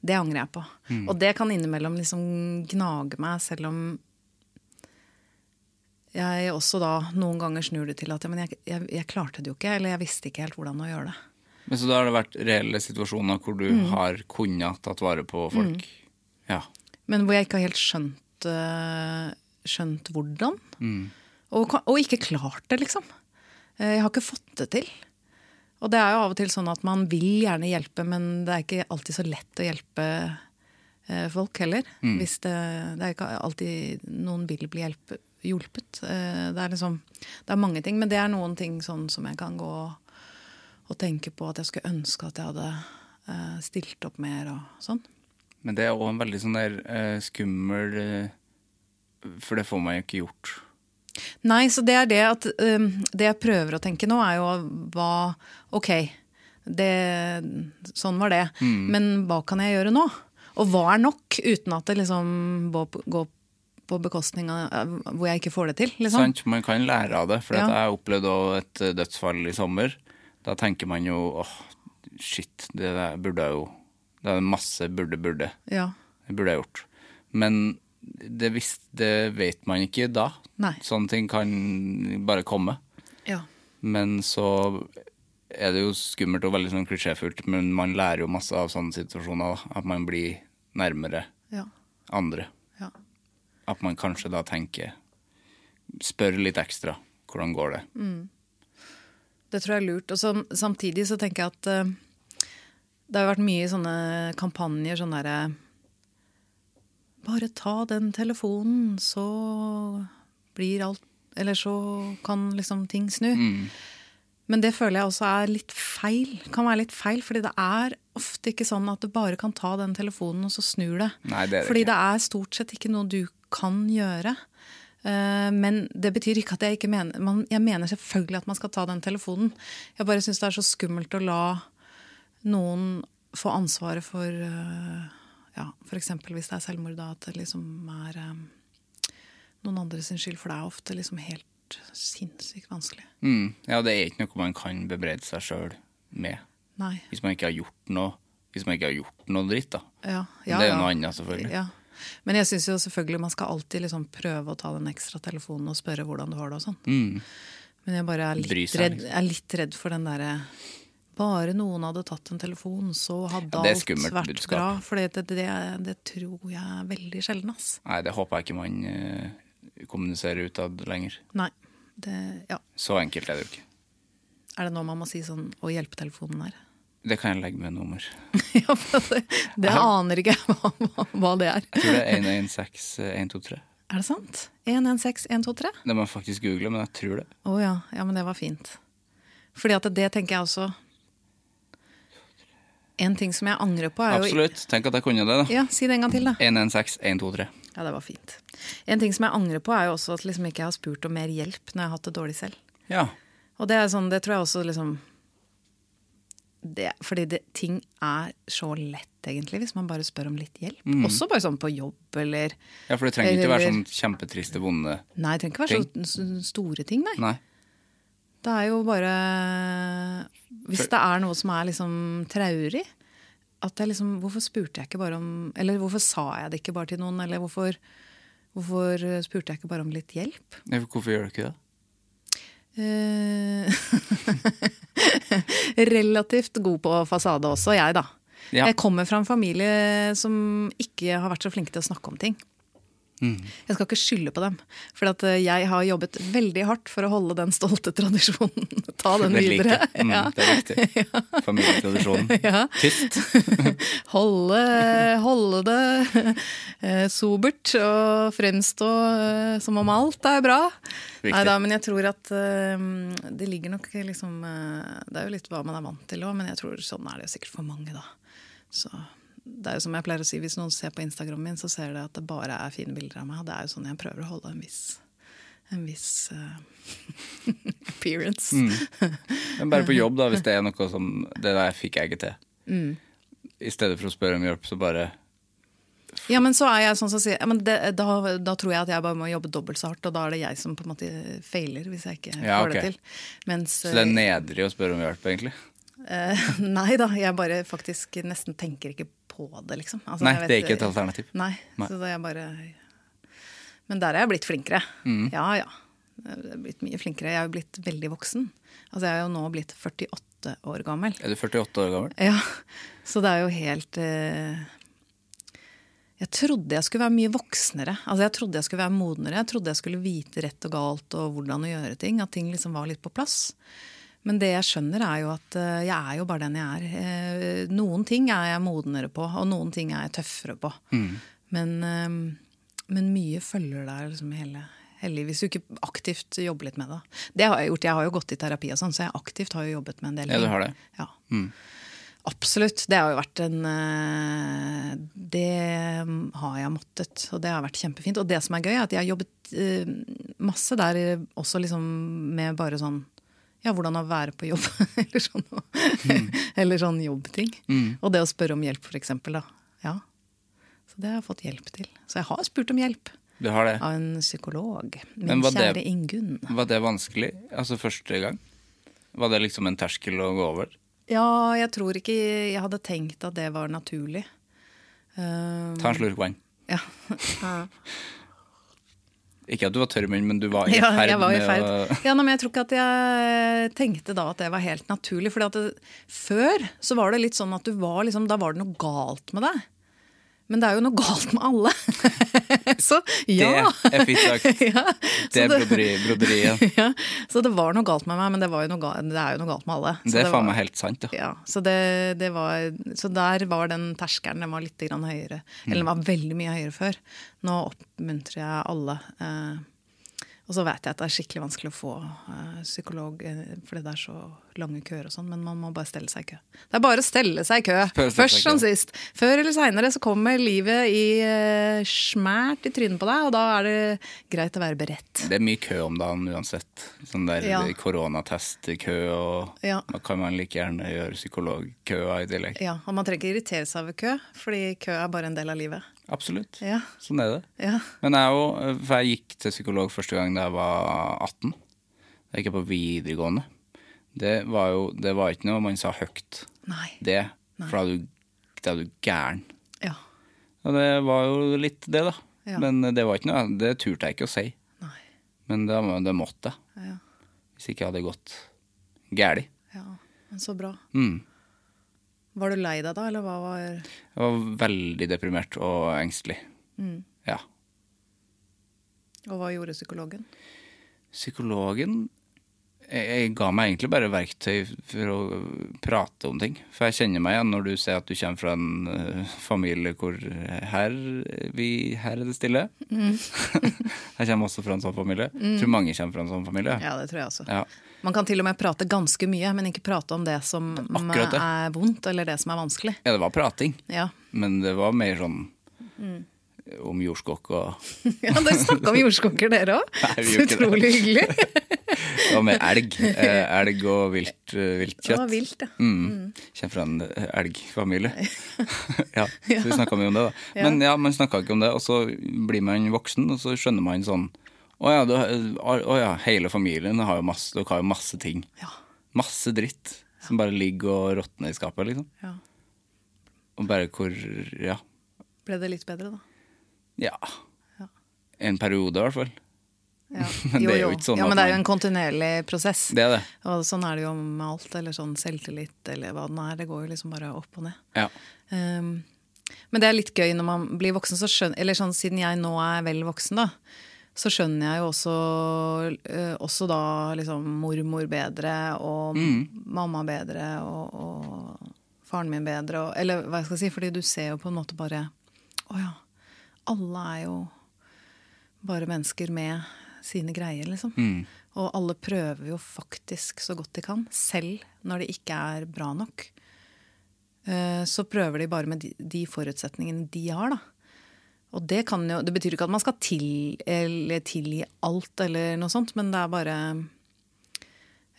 Det angrer jeg på. Og det kan innimellom liksom gnage meg, selv om jeg også da noen ganger snur det til at jeg, jeg, jeg klarte det jo ikke, eller jeg visste ikke helt hvordan å gjøre det. Men så da har det vært reelle situasjoner hvor du Mm. har kunnet tatt vare på folk? Ja. Men hvor jeg ikke har helt skjønt, øh, skjønt hvordan. Mm. Og, og ikke klart det, liksom. Eh, Jeg har ikke fått det til. Og det er jo av og til sånn at man vil gjerne hjelpe, men det er ikke alltid så lett å hjelpe eh, folk heller. Hvis det, det er ikke alltid noen vil bli hjelpe, hjulpet. Eh, Det er liksom Det er mange ting, men det er noen ting sånn som jeg kan gå og tenke på at jeg skulle ønske at jeg hadde eh, stilt opp mer og sånn. Men det er òg en veldig sånn der eh, skummel eh, For det får man jo ikke gjort. Nei, så det er det at um, Det jeg prøver å tenke nå, er jo hva Ok, det, sånn var det. Men hva kan jeg gjøre nå? Og hva er nok, uten at det liksom går på bekostning av hvor jeg ikke får det til? Liksom. Sant? Man kan lære av det. For Ja. jeg opplevde et eh, dødsfall i sommer. Da tenker man jo åh, shit, det der burde jeg jo Det er masse burde, burde. Ja. Det burde jeg gjort. Men det, visst, det vet man ikke da. Nei. Sånne ting kan bare komme. ja. Men så er det jo skummelt og veldig sånn klisjéfullt, men man lærer jo masse av sånne situasjoner. Da. At man blir nærmere Ja. andre. ja. At man kanskje da tenker Spør litt ekstra. Hvordan går det? Det tror jeg er lurt. Og så, samtidig så tenker jeg at uh, det har vært mye sånne kampanjer sånn derre Bare ta den telefonen, så blir alt Eller så kan liksom ting snu. Men det føler jeg også er litt feil. Kan være litt feil, fordi det er ofte ikke sånn at du bare kan ta den telefonen og så snur det. Nei, det det Fordi ikke. det er stort sett ikke noe du kan gjøre. Eh, Men det betyr ikke at jeg ikke mener man, Jeg mener selvfølgelig at man skal ta den telefonen. Jeg bare syns det er så skummelt å la noen få ansvaret for eh, ja, F.eks. hvis det er selvmord, da, at det liksom er eh, noen andre sin skyld. For det er ofte liksom helt sinnssykt vanskelig. Mm. Ja, det er ikke noe man kan bebreide seg sjøl med. Nei. Hvis man ikke har gjort noe Hvis man ikke har gjort noe dritt, da. Ja, Men det er jo noe annet, selvfølgelig. Ja. Men jeg syns jo selvfølgelig man skal alltid liksom prøve å ta den ekstra telefonen og spørre hvordan du har det og sånn. Mm. Men jeg bare er litt, redd, er litt redd for den derre Bare noen hadde tatt en telefon, så hadde alt skummelt vært budskap. bra. For det, det, det, tror jeg er veldig sjelden, ass. Nei, det håper jeg ikke man uh, kommuniserer utad lenger. Nei. Det, ja. Så enkelt er det jo ikke. Er det nå man må si sånn å hjelpetelefonen er? Det kan jeg legge med nummer. ja, det, det aner ikke jeg hva, hva, det er. Jeg tror det er 116123. Er det sant? 116123? Det må jeg faktisk google, men jeg tror det. Å ja. ja, men det var fint. Fordi at det tenker jeg også En ting som jeg angrer på, er jo Absolutt. Tenk at jeg kunne det, da. Ja, Si det en gang til, da. 116123. Ja, det var fint. En ting som jeg angrer på, er jo også at liksom ikke jeg har spurt om mer hjelp når jeg har hatt det dårlig selv. Ja. Og det er sånn, det tror jeg også liksom det, Fordi det, ting er så lett, egentlig, hvis man bare spør om litt hjelp. Også bare sånn på jobb eller ja, for det trenger ikke være Eller- sånn kjempetriste, vonde ting. Nei, det trenger ikke være så store ting, nei. Nei. Det er jo bare Hvis det er noe som er liksom traurig at jeg liksom, Hvorfor spurte jeg ikke bare om Eller hvorfor sa jeg det ikke bare til noen? Eller hvorfor, hvorfor spurte jeg ikke bare om litt hjelp? Hvorfor gjør du ikke det? Eh, Relativt god på fasade også, jeg, da. Ja. Jeg kommer fra en familie som ikke har vært så flinke til å snakke om ting. Mm. Jeg skal ikke skylde på dem. For at eh, jeg har jobbet veldig hardt for å holde den stolte tradisjonen. Ta den videre. Mm, Ja. Det er viktig. Familietradisjonen. Ja. Tyst. Holde, holde det eh, sobert og fremstå eh, som om alt er bra. Viktig. Nei da, men jeg tror at det ligger nok liksom Det er jo litt hva man er vant til òg, men jeg tror sånn er det sikkert for mange, da. Så det er jo som jeg pleier å si, Hvis noen ser på Instagram min, så ser de at det bare er fine bilder av meg. Det er jo sånn jeg prøver å holde en viss, en viss uh, appearance. Mm. Men bare på jobb, da, hvis det er noe som Det der fikk jeg ikke til. Mm. I stedet for å spørre om hjelp, så bare Ja, men så er jeg sånn som sier ja, men det, da, da tror jeg at jeg bare må jobbe dobbelt så hardt, og da er det jeg som på en måte feiler hvis jeg ikke Ja, får okay. det til. Mens Så det er nedrig å spørre om hjelp, egentlig? Uh, Nei da, jeg bare faktisk nesten tenker ikke på det, liksom. Altså, Nei, jeg vet- det er ikke et alternativ. Nei, Nei. så det er bare Men der er jeg blitt flinkere. Mm. Ja ja. Jeg er blitt mye flinkere. Jeg er jo blitt veldig voksen. Altså, jeg er jo nå blitt 48 år gammel. Er du 48 år gammel? Ja, så det er jo helt eh, Jeg trodde jeg skulle være mye voksnere. Altså Jeg trodde jeg skulle være modnere. Jeg trodde jeg skulle vite rett og galt og hvordan å gjøre ting. At ting liksom var litt på plass. Men det jeg skjønner, er jo at eh, jeg er jo bare den jeg er. Eh, Noen ting er jeg modnere på, og noen ting er jeg tøffere på. Men, eh, men mye følger deg liksom hele, hele hvis du ikke aktivt jobber litt med det. Det har jeg gjort. Jeg har jo gått i terapi og sånn, så jeg aktivt har jo jobbet med en del Ja, ting. du har det. Ja. Mm. Absolutt. Det har jo vært en Det har jeg måttet, og det har vært kjempefint. Og det som er gøy, er at jeg har jobbet masse der også liksom med bare sånn ja, hvordan å være på jobb, eller sånn, eller sånn jobbting. Mm. Og det å spørre om hjelp, for eksempel. Da. Ja. Så det har jeg fått hjelp til. Så jeg har spurt om hjelp Du har det? av en psykolog. Min kjære det- Ingunn. Var det vanskelig? Altså første gang? Var det liksom en terskel å gå over? Ja, jeg tror ikke jeg hadde tenkt at det var naturlig. Um, Ta en slurk vann. ja. Ikke at du var tørr i munnen, men du var i Ja, ferd jeg var i med å Ja, nei, men jeg tror ikke at jeg tenkte da at det var helt naturlig. For før så var det litt sånn at du var liksom, da var det noe galt med deg. Men det er jo noe galt med alle. så ja. Det er fint sagt. ja. Det er broderiet. broderi, broderi ja. ja. Så det var noe galt med meg, men det, var jo noe det er jo noe galt med alle. Så Det er faen meg helt sant, ja. Ja, så, det, det var, så der var den terskelen den var litt grann høyere. Eller den var veldig mye høyere før. Nå oppmuntrer jeg alle. Eh, Og så vet jeg at det er skikkelig vanskelig å få eh, psykolog, eh, fordi det er så lange køer og sånn, men man må bare stelle seg i kø. Det er bare å stelle seg i kø, i først som sist. Før eller seinere så kommer livet i uh, smært i trynet på deg, og da er det greit å være beredt. Det er mye kø om dagen uansett. Sånn der Ja. koronatestkø, og Ja. da kan man like gjerne gjøre psykologkøa i tillegg. Ja, Og man trenger ikke irritere seg over kø, fordi kø er bare en del av livet. Absolutt. Ja, Sånn er det. ja. Men jeg, jo, jeg gikk til psykolog første gang da jeg var 18. Jeg gikk på videregående. Det var jo det var ikke noe man sa høyt. Nei. Det, for da er du, da er du gæren. Ja. Og det var jo litt det, da. Ja. Men det var ikke noe, det turte jeg ikke å si. Nei. Men det, det måtte jeg. Ja. Hvis ikke hadde det gått gæli. ja. Men så bra. Mm. Var du lei deg da, eller hva var Jeg var veldig deprimert og engstelig. Mm. Ja. Og hva gjorde psykologen? Psykologen jeg, jeg ga meg egentlig bare verktøy for å prate om ting. For jeg kjenner meg igjen når du sier at du kommer fra en eh, familie hvor her, vi, her er det stille. jeg kommer også fra en sånn familie. Jeg tror mange kommer fra en sånn familie. Ja, det tror jeg også. Ja. Man kan til og med prate ganske mye, men ikke prate om det som det. er vondt, eller det som er vanskelig. ja, det var prating, Ja, men det var mer sånn Mm. om jordskokk og ja Dere snakka om jordskokker, dere òg. Så utrolig hyggelig. Det var mer elg. Eh, elg og vilt, eh, viltkjøtt. Var vilt, ja. Mm. Kommer fra en eh, elgfamilie. ja, så vi snakka mye om det, da. Men ja, man snakka ikke om det, og så blir man voksen, og så skjønner man sånn Å ja, du- å ja, hele familien har jo masse, dere har jo masse ting. Ja. Masse dritt som bare ligger og råtner i skapet, liksom. ja. Og bare hvor Ja. Ble det litt bedre, da? Ja. Ja. En periode, i hvert fall. Ja. Men det er jo ikke sånn ja, men det er jo en kontinuerlig prosess. Det er det. Og sånn er det jo med alt, eller sånn selvtillit, eller hva det er. Det går jo liksom bare opp og ned. Ja. Um, men det er litt gøy når man blir voksen, så skjønner, eller sånn siden jeg nå er vel voksen, da, så skjønner jeg jo også, eh, også da liksom mormor bedre, og mamma bedre, og, og faren min bedre, og, eller hva jeg skal si, fordi du ser jo på en måte bare Å ja, alle er jo bare mennesker med sine greier, liksom. Og alle prøver jo faktisk så godt de kan, selv når det ikke er bra nok. Eh, Så prøver de bare med de, de forutsetningene de har, da. Og det, kan jo, det betyr ikke at man skal til, eller tilgi alt, eller noe sånt, men det er bare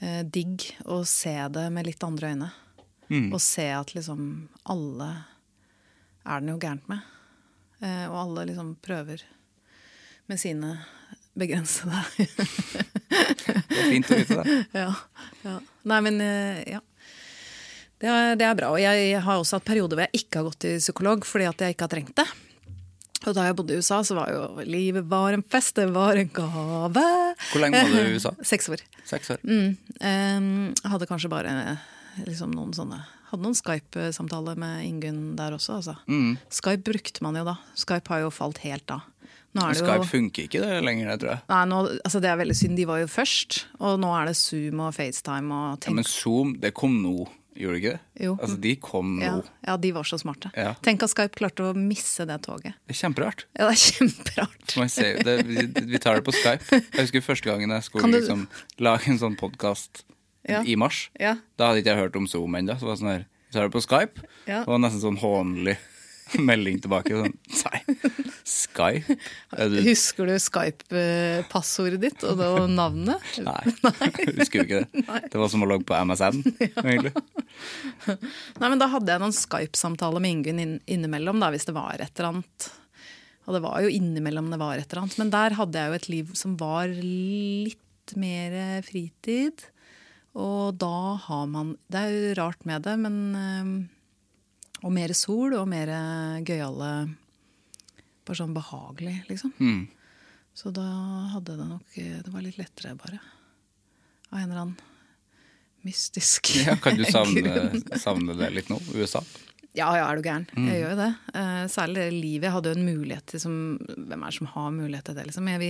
eh, digg å se det med litt andre øyne. Og se at liksom alle er det noe gærent med. Eh, og alle liksom prøver med sine begrensede Det er fint å vite det. ja, ja. Nei, men eh, ja. Det er, det er bra. Og jeg har også hatt perioder hvor jeg ikke har gått til psykolog fordi at jeg ikke har trengt det. Og da jeg bodde i USA, så var jo livet var en fest, det var en gave. Hvor lenge var du i USA? Seks år. Seks år. Mm. Um, jeg hadde kanskje bare liksom noen sånne Hadde noen Skype-samtaler med Ingunn der også, altså. Mm. Skype brukte man jo da. Skype har jo falt helt da. Skype jo funker ikke det lenger, det tror jeg. Nei, nå, altså det er veldig synd. De var jo først. Og nå er det Zoom og FaceTime og Ja, men Zoom, det kom nå, gjorde de ikke det? Jo. Altså, de kom nå. ja, ja, de var så smarte. Ja. Tenk at Skype klarte å misse det toget. Det er kjemperart. Ja, det er kjemperart. Man det, vi, vi tar det på Skype. Jeg husker første gangen jeg skulle du- liksom, lage en sånn podkast Ja. i mars. Ja. Da hadde ikke jeg hørt om Zoom ennå. Så var det sånn her, vi tar det på Skype. Det var nesten sånn hånlig melding tilbake. Sånn, nei, Skype? Du, Husker du Skype-passordet ditt og det navnet? nei, nei. husker jo ikke det. Det var som å logge på MSN, egentlig. Nei, men Da hadde jeg noen Skype-samtaler med Ingunn inn, innimellom, da, hvis det var et eller annet. Og det var jo innimellom det var et eller annet. Men der hadde jeg jo et liv som var litt mer fritid. Og da har man Det er jo rart med det, men eh, Og mer sol og mer gøyale Bare sånn behagelig, liksom. Mm. Så da hadde det nok Det var litt lettere, bare. Av en eller annen mystisk Ja, kan du savne, savne det litt nå? USA? Ja, ja, er du gæren. Jeg gjør jo det. Eh, særlig det livet. Jeg hadde jo en mulighet til som, Hvem er det som har mulighet til det, liksom? Jeg, vi,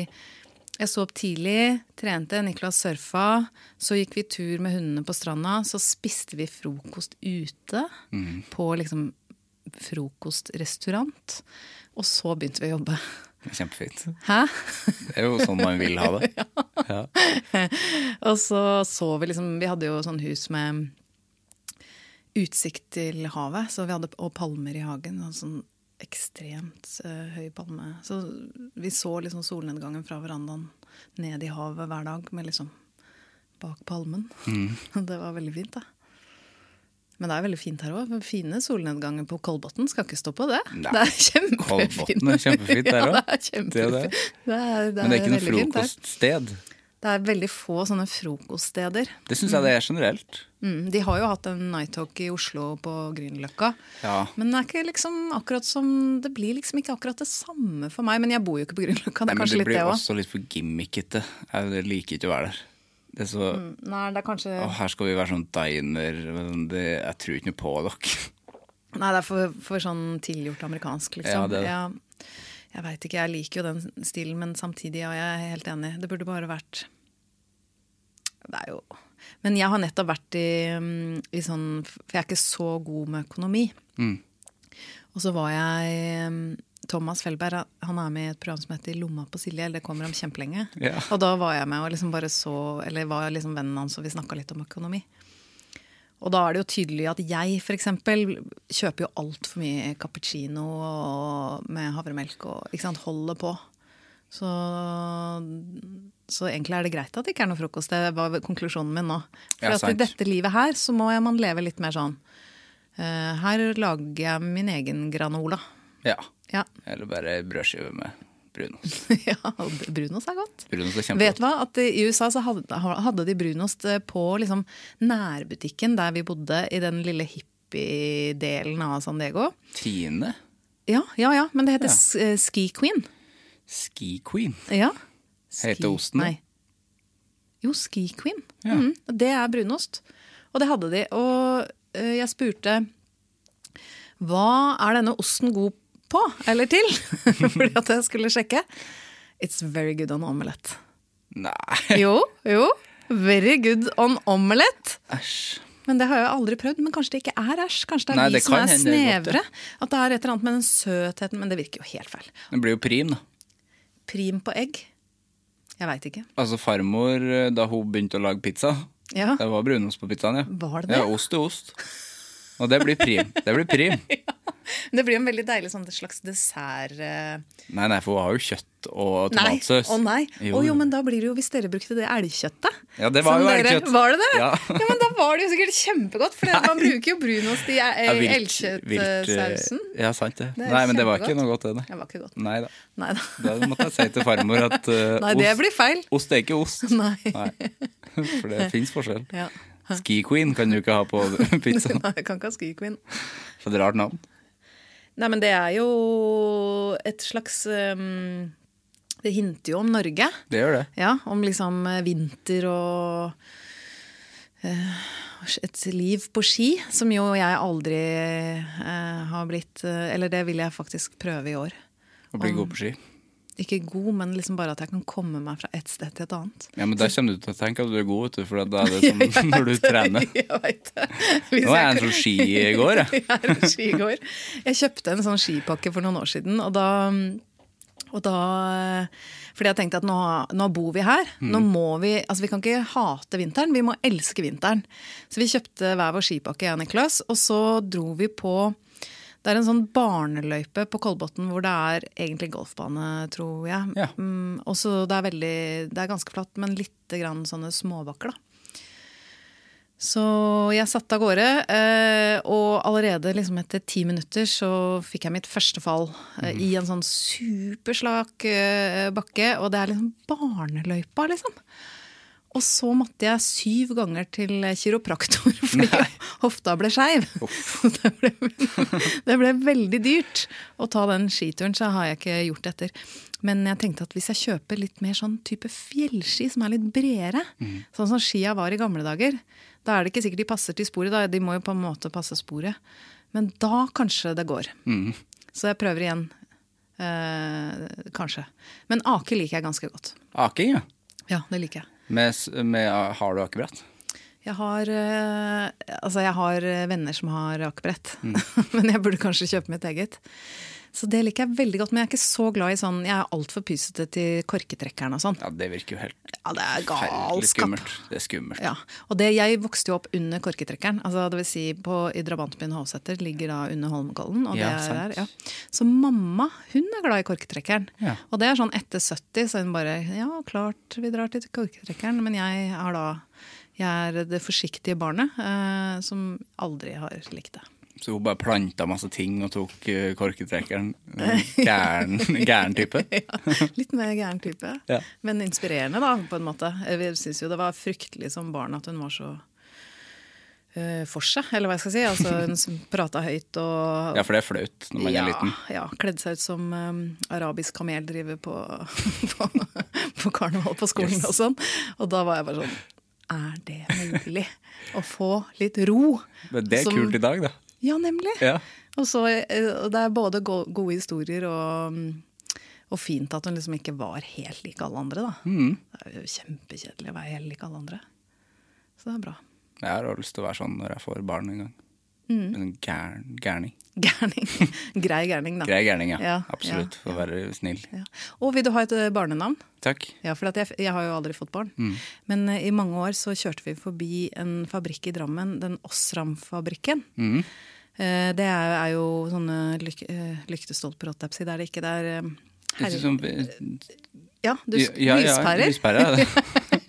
jeg så opp tidlig, trente, Niklas surfa. Så gikk vi tur med hundene på stranda. Så spiste vi frokost ute på liksom frokostrestaurant. Og så begynte vi å jobbe. Kjempefint. Hæ? Det er jo sånn man vil ha det. Ja. Og så så vi liksom Vi hadde jo sånn hus med utsikt til havet, så vi hadde, og palmer i hagen. Og sånn ekstremt uh, høy palme. Så vi så liksom solnedgangen fra verandaen ned i havet hver dag, med liksom bak palmen. Det var veldig fint, da. Men det er veldig fint her òg. Fine solnedganger på Kolbotn. Skal ikke stå på det. Nei, det er kjempefint. Kolbotn er kjempefint der Ja, det, det Det er det. Det er, Men det er ikke noe frokoststed. fint. Det er veldig få sånne frokoststeder. Det syns jeg det er generelt. Mm, de har jo hatt en night talk i Oslo på Grünerløkka. Ja. Men det er ikke liksom akkurat som Det blir liksom ikke akkurat det samme for meg. Men jeg bor jo ikke på Grünerløkka, det er kanskje kanskje det litt det blir også litt for gimmickete. Jeg liker ikke å være der. Det er så Nei, det er kanskje Å, her skal vi være sånn diner. men Det, jeg tror ikke noe på dere. Nei, det er for, for sånn tilgjort amerikansk, Ja, liksom. er det. Ja, jeg veit ikke, jeg liker jo den stilen, men samtidig, ja, jeg er helt enig. Det burde bare vært Det er jo Men jeg har nettopp vært i, mm, i sånn For jeg er ikke så god med økonomi. Mm. Og så var jeg mm, Thomas Felberg han er med i et program som heter Lomma på Silje. eller Det kommer om kjempelenge. Yeah. Og da var jeg med og liksom bare så Eller var liksom vennen hans, og vi snakka litt om økonomi. Og da er det jo tydelig at jeg f.eks. kjøper jo altfor mye cappuccino med havremelk og ikke sant, holder på. Så, så egentlig er det greit at det ikke er noe frokost. Det var konklusjonen min nå. For Ja, i dette livet her så må man leve litt mer sånn. eh, her lager jeg min egen granola. Ja. Ja, Eller bare brødskive med brunost. ja brunost er godt. Brunost er Vet du hva? At I USA så hadde, hadde de brunost eh, på liksom nærbutikken der vi bodde, i den lille hippie-delen av San Diego. Tine. Ja, ja, ja, men det heter Ja. Eh, Ski Queen. Ski Queen. Ja. Heter osten? Nei. Jo, Ski Queen. Ja. Mm, det er brunost. Og det hadde de. Og eh, jeg spurte hva er denne osten god på, eller til? Fordi at jeg skulle sjekke. It's very good on omelette. Nei, Jo, jo. Very good on omelette. æsj. Men det har jeg aldri prøvd. Men kanskje det ikke er æsj? Kanskje det er Nei, vi det som er snevre? At det er et eller annet med den søtheten. Men det virker jo helt feil. Det blir jo prim, da. Prim på egg? Jeg veit ikke. Altså farmor, da hun begynte å lage pizza, Ja. det var brunost på pizzaen, ja. Var det det? Ja, ost er ost. Og det blir prim. Det blir prim. ja. det blir en veldig deilig sånn slags dessert eh, Nei, nei, for hun har jo kjøtt og Nei, tomatsaus. å nei. Å Jo. jo, men da blir det jo hvis dere brukte det elgkjøttet. Ja, det var jo dere- elgkjøtt. Var det det? Ja. ja. men da var det jo sikkert kjempegodt, for man bruker jo brunost i eh, vilt, eh, elgkjøttsausen. Ja, sant det. Det Nei, men det var ikke noe godt, det. nei. Det var ikke godt. Nei da. Nei da. Da måtte jeg si til farmor at uh, Nei, det ost, blir feil. ost er ikke ost. Nei. Nei. For det fins forskjell. Ja. Ski Queen kan du ikke ha på pizza. Nei, jeg kan ikke ha Ski Queen. For et rart navn. Nei, men det er jo et slags um, Det hinter jo om Norge. Det gjør det. Ja, om liksom eh, vinter og uh, et liv på ski, som jo jeg aldri uh, har blitt uh, Eller det vil jeg faktisk prøve i år. Å bli god på ski. Ikke god, men liksom bare at jeg kan komme meg fra et sted til et annet. Ja, men Da kommer du til å tenke at du er god, vet du, for da er det som når du trener. Jeg vet det. Hvis Nå er jeg en sånn ski i går, jeg. Jeg er en skigåer. Jeg kjøpte en sånn skipakke for noen år siden, og da, og da Fordi jeg tenkte at nå, nå bor vi her. Nå må vi Altså, vi kan ikke hate vinteren, vi må elske vinteren. Så vi kjøpte hver vår skipakke, jeg og Niklas, og så dro vi på det er en sånn barneløype på Kolbotn hvor det er egentlig golfbane, tror jeg. Ja. Mm, og så det er veldig Det er ganske flatt, men lite grann sånne småbakker, da. Så jeg satte av gårde, eh, og allerede liksom etter ti minutter så fikk jeg mitt første fall mm. i en sånn superslak eh, bakke. Og det er liksom barneløypa, liksom. Og så måtte jeg syv ganger til kiropraktor fordi hofta ble skeiv. Det, det ble veldig dyrt å ta den skituren, så har jeg ikke gjort det etter. Men jeg tenkte at hvis jeg kjøper litt mer sånn type fjellski, som er litt bredere, sånn som skia var i gamle dager, da er det ikke sikkert de passer til sporet. Da. De må jo på en måte passe sporet. Men da kanskje det går. Så jeg prøver igjen. Eh, kanskje. Men ake liker jeg ganske godt. Aking, ja. Ja, det liker jeg. Med, med, har du akebrett? Jeg har, eh, altså jeg har eh, venner som har akebrett, men jeg burde kanskje kjøpe mitt eget. Så det liker jeg veldig godt. Men jeg er ikke så glad i sånn Jeg er altfor pysete til korketrekkeren og sånn. Ja, det virker jo helt Ja, det er galskap. skummelt. Det er skummelt. Ja, og det, Jeg vokste jo opp under korketrekkeren. altså det vil si på, I drabantbyen Hovseter ligger da under Holmenkollen. og det Ja, er sant. der, ja. Så mamma hun er glad i korketrekkeren. Ja. Og det er sånn etter 70, så hun bare Ja, klart vi drar til korketrekkeren. Men jeg er da jeg er det forsiktige barnet eh, som aldri har likt det. Så hun bare planta masse ting og tok uh, korketrekkeren. Gæren, gæren type. ja, litt mer gæren type. Ja. Men inspirerende, da, på en måte. Jeg syns jo det var fryktelig som barn at hun var så eh, for seg, eller hva jeg skal si. Altså, hun prata høyt og Ja, for det er flaut når man ja, er liten. ja, kledde seg ut som um, arabisk kameldriver på, på, på karneval på skolen Yes. og sånn. Og da var jeg bare sånn Er det mulig å få litt ro? Men det er Som- kult i dag, da. Ja, nemlig. Ja. Og så, eh, det er både gode historier og, mm, og fint at hun liksom ikke var helt lik alle andre, da. Mm. Det er jo kjempekjedelig å være helt lik alle andre. Så det er bra. Jeg har lyst til å være sånn når jeg får barn en gang. Mm. En gærning. Gærning. Grei gærning, da. Grei gærning, ja. Ja, Absolutt. ja, For å være snill. Ja. Og vil du ha et eh, barnenavn? Takk. Ja, for jeg, jeg har jo aldri fått barn. Mm. Men uh, i mange år så kjørte vi forbi en fabrikk i Drammen, den Osram-fabrikken. Mm. Uh, Det er, er jo sånne lyk, uh, lyktestolper, holdt jeg på å si. Det er det ikke. Det er herre- Ja, du, ja, lyspærer. lyspærer er.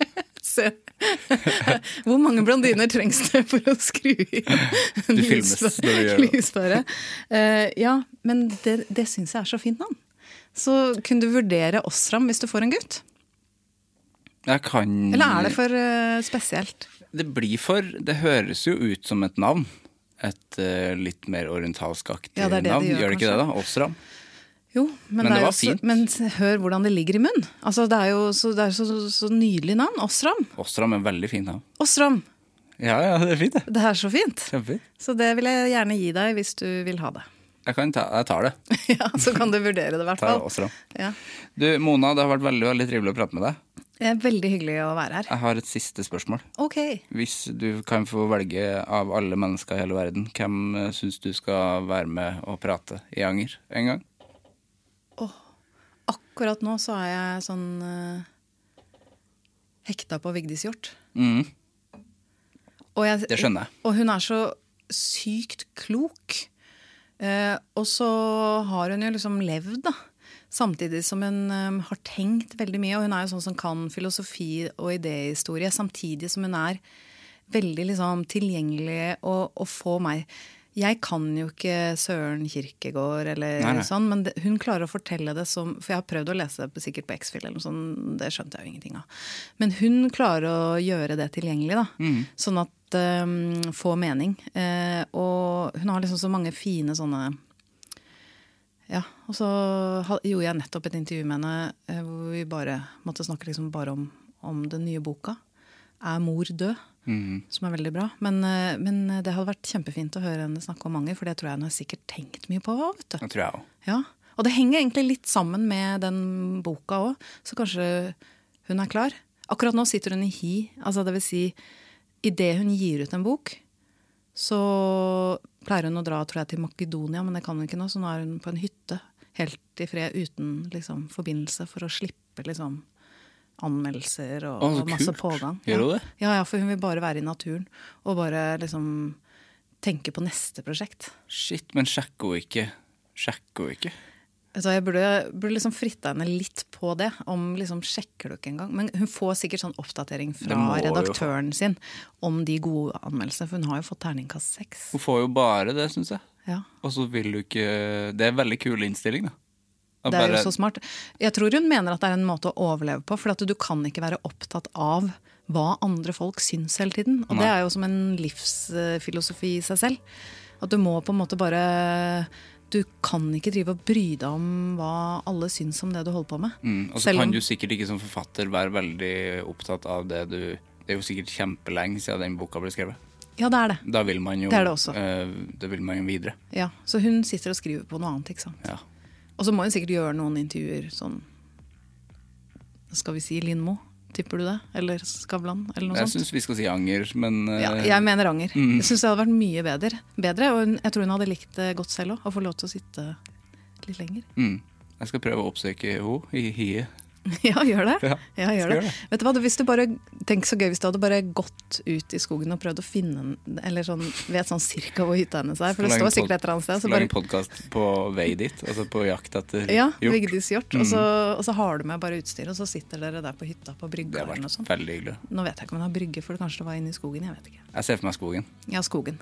Se. Hvor mange blondiner trengs det for å skru i Du filmes lyspære-? Eh, ja, men det, det syns jeg er så fint navn. Så kunne du vurdere Osram hvis du får en gutt? Jeg kan Eller er det for uh, spesielt? Det blir for Det høres jo ut som et navn. Et uh, litt mer orientalskaktig Ja, navn. det navn. gjør, Gjør det ikke kanskje. det, da? Osram? Jo, men, Men det jo fint. Men hør hvordan det ligger i munnen. Altså, det er jo så, det er så, så nydelig navn. Osram. Osram er veldig fint navn. Osram. Ja, ja, det er fint, det. Det er så fint. Kjempefint. Så det vil jeg gjerne gi deg hvis du vil ha det. Jeg, kan ta, jeg tar det. ja, Så kan du vurdere det, i hvert fall. Ja. Du, Mona, det har vært veldig veldig trivelig å prate med deg. Det er veldig hyggelig å være her. Jeg har et siste spørsmål. Ok. Hvis du kan få velge av alle mennesker i hele verden, hvem uh, syns du skal være med og prate i Anger en gang? Akkurat nå så er jeg sånn uh, hekta på Vigdis Hjorth. Mm. Og jeg- Det skjønner jeg. Og hun er så sykt klok. Uh, og så har hun jo liksom levd, da. Samtidig som hun um, har tenkt veldig mye. Og hun er jo sånn som kan filosofi og idéhistorie, samtidig som hun er veldig liksom tilgjengelig og, og få meg Jeg kan jo ikke Søren Kirkegård eller Nei, nei. sånn, men det, hun klarer å fortelle det som For jeg har prøvd å lese det sikkert på X-Fill eller noe sånt, det skjønte jeg jo ingenting av. Men hun klarer å gjøre det tilgjengelig, da. Mm. Sånn at um, Få mening. Eh, og hun har liksom så mange fine sånne Ja, og så gjorde jeg nettopp et intervju med henne eh, hvor vi bare måtte snakke liksom bare om, om den nye boka. Er mor død? mm. Som er veldig bra. Men, eh, men det hadde vært kjempefint å høre henne snakke om Anger, for det tror jeg hun har sikkert tenkt mye på. vet du. Det tror jeg også. Ja, Og det henger egentlig litt sammen med den boka òg, så kanskje hun er klar. Akkurat nå sitter hun i hi. altså det vil si, Idet hun gir ut en bok, så pleier hun å dra tror jeg, til Makedonia, men det kan hun ikke nå, så nå er hun på en hytte helt i fred uten liksom, forbindelse, for å slippe liksom, anmeldelser og, Å, og masse kult. pågang. Gjør du hun det? Ja, ja, for hun vil bare være i naturen og bare liksom tenke på neste prosjekt. Shit, men sjekker hun ikke Sjekker hun ikke? Jeg burde, burde liksom fritta henne litt på det. Om liksom Sjekker du ikke engang? Men hun får sikkert sånn oppdatering fra redaktøren jo sin om de gode anmeldelsene, for hun har jo fått terningkast seks. Hun får jo bare det, syns jeg. Ja, Og så vil du ikke Det er en veldig kul innstilling, da. Det er jo så smart. Jeg tror hun mener at det er en måte å overleve på, for at du kan ikke være opptatt av hva andre folk syns hele tiden. Og det er jo som en livsfilosofi i seg selv. At du må på en måte bare Du kan ikke drive og bry deg om hva alle syns om det du holder på med. Mm, og så om- kan du sikkert ikke som forfatter være veldig opptatt av det du Det er jo sikkert kjempelenge siden den boka ble skrevet. Ja, det er det. Da vil man jo Det er det også. Uh, det vil man jo videre. Ja, Så hun sitter og skriver på noe annet, ikke sant. Ja. Og så må hun sikkert gjøre noen intervjuer sånn Skal vi si Lindmo? Tipper du det? Eller Skavlan? Eller noe Jeg sånt? syns vi skal si anger, men uh... Ja, jeg mener Anger. Mm. Jeg syns det hadde vært mye bedre. bedre og jeg tror hun hadde likt det godt selv òg. Å få lov til å sitte litt lenger. Mm. Jeg skal prøve å oppsøke henne i hiet. Ja, gjør det. Ja, Ja, gjør det. Gjør det. Vet du hva, hvis du bare, Tenk så gøy hvis du hadde bare gått ut i skogen og prøvd å finne en Eller sånn, vet sånn cirka hvor hytta hennes er. For det står sikkert et eller annet sted. Så Lage bare, podkast på vei dit, altså på jakt etter ja, hjort. Vigdis hjort. Og, så, og så har du med bare utstyr, og så sitter dere der på hytta på Det brygga eller noe sånt. veldig hyggelig. Nå vet jeg ikke om hun har brygge, for kanskje det var inne i skogen. Jeg vet ikke. Jeg ser for meg skogen. Ja, skogen.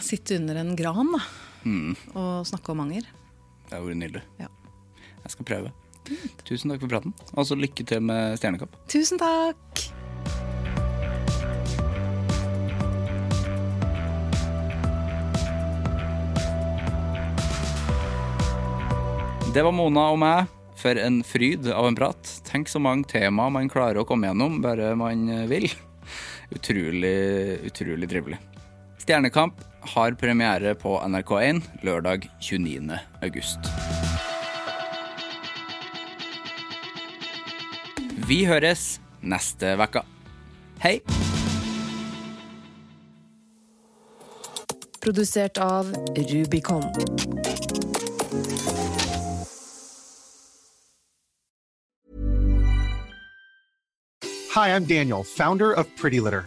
Sitte under en gran da, Mm. og snakke om anger. Det har vært nydelig. Ja. Jeg skal prøve. Tusen takk for praten. Og så lykke til med Stjernekamp. Tusen takk! Det var Mona og meg. For en fryd av en prat. Tenk så mange tema man klarer å komme gjennom, bare man vil. Utrolig, utrolig trivelig. Stjernekamp har premiere på NRK1 lørdag 29. august. Vi høres neste uke. Hei! Produsert av Rubicon. Hi, I'm Daniel, founder of Pretty Litter.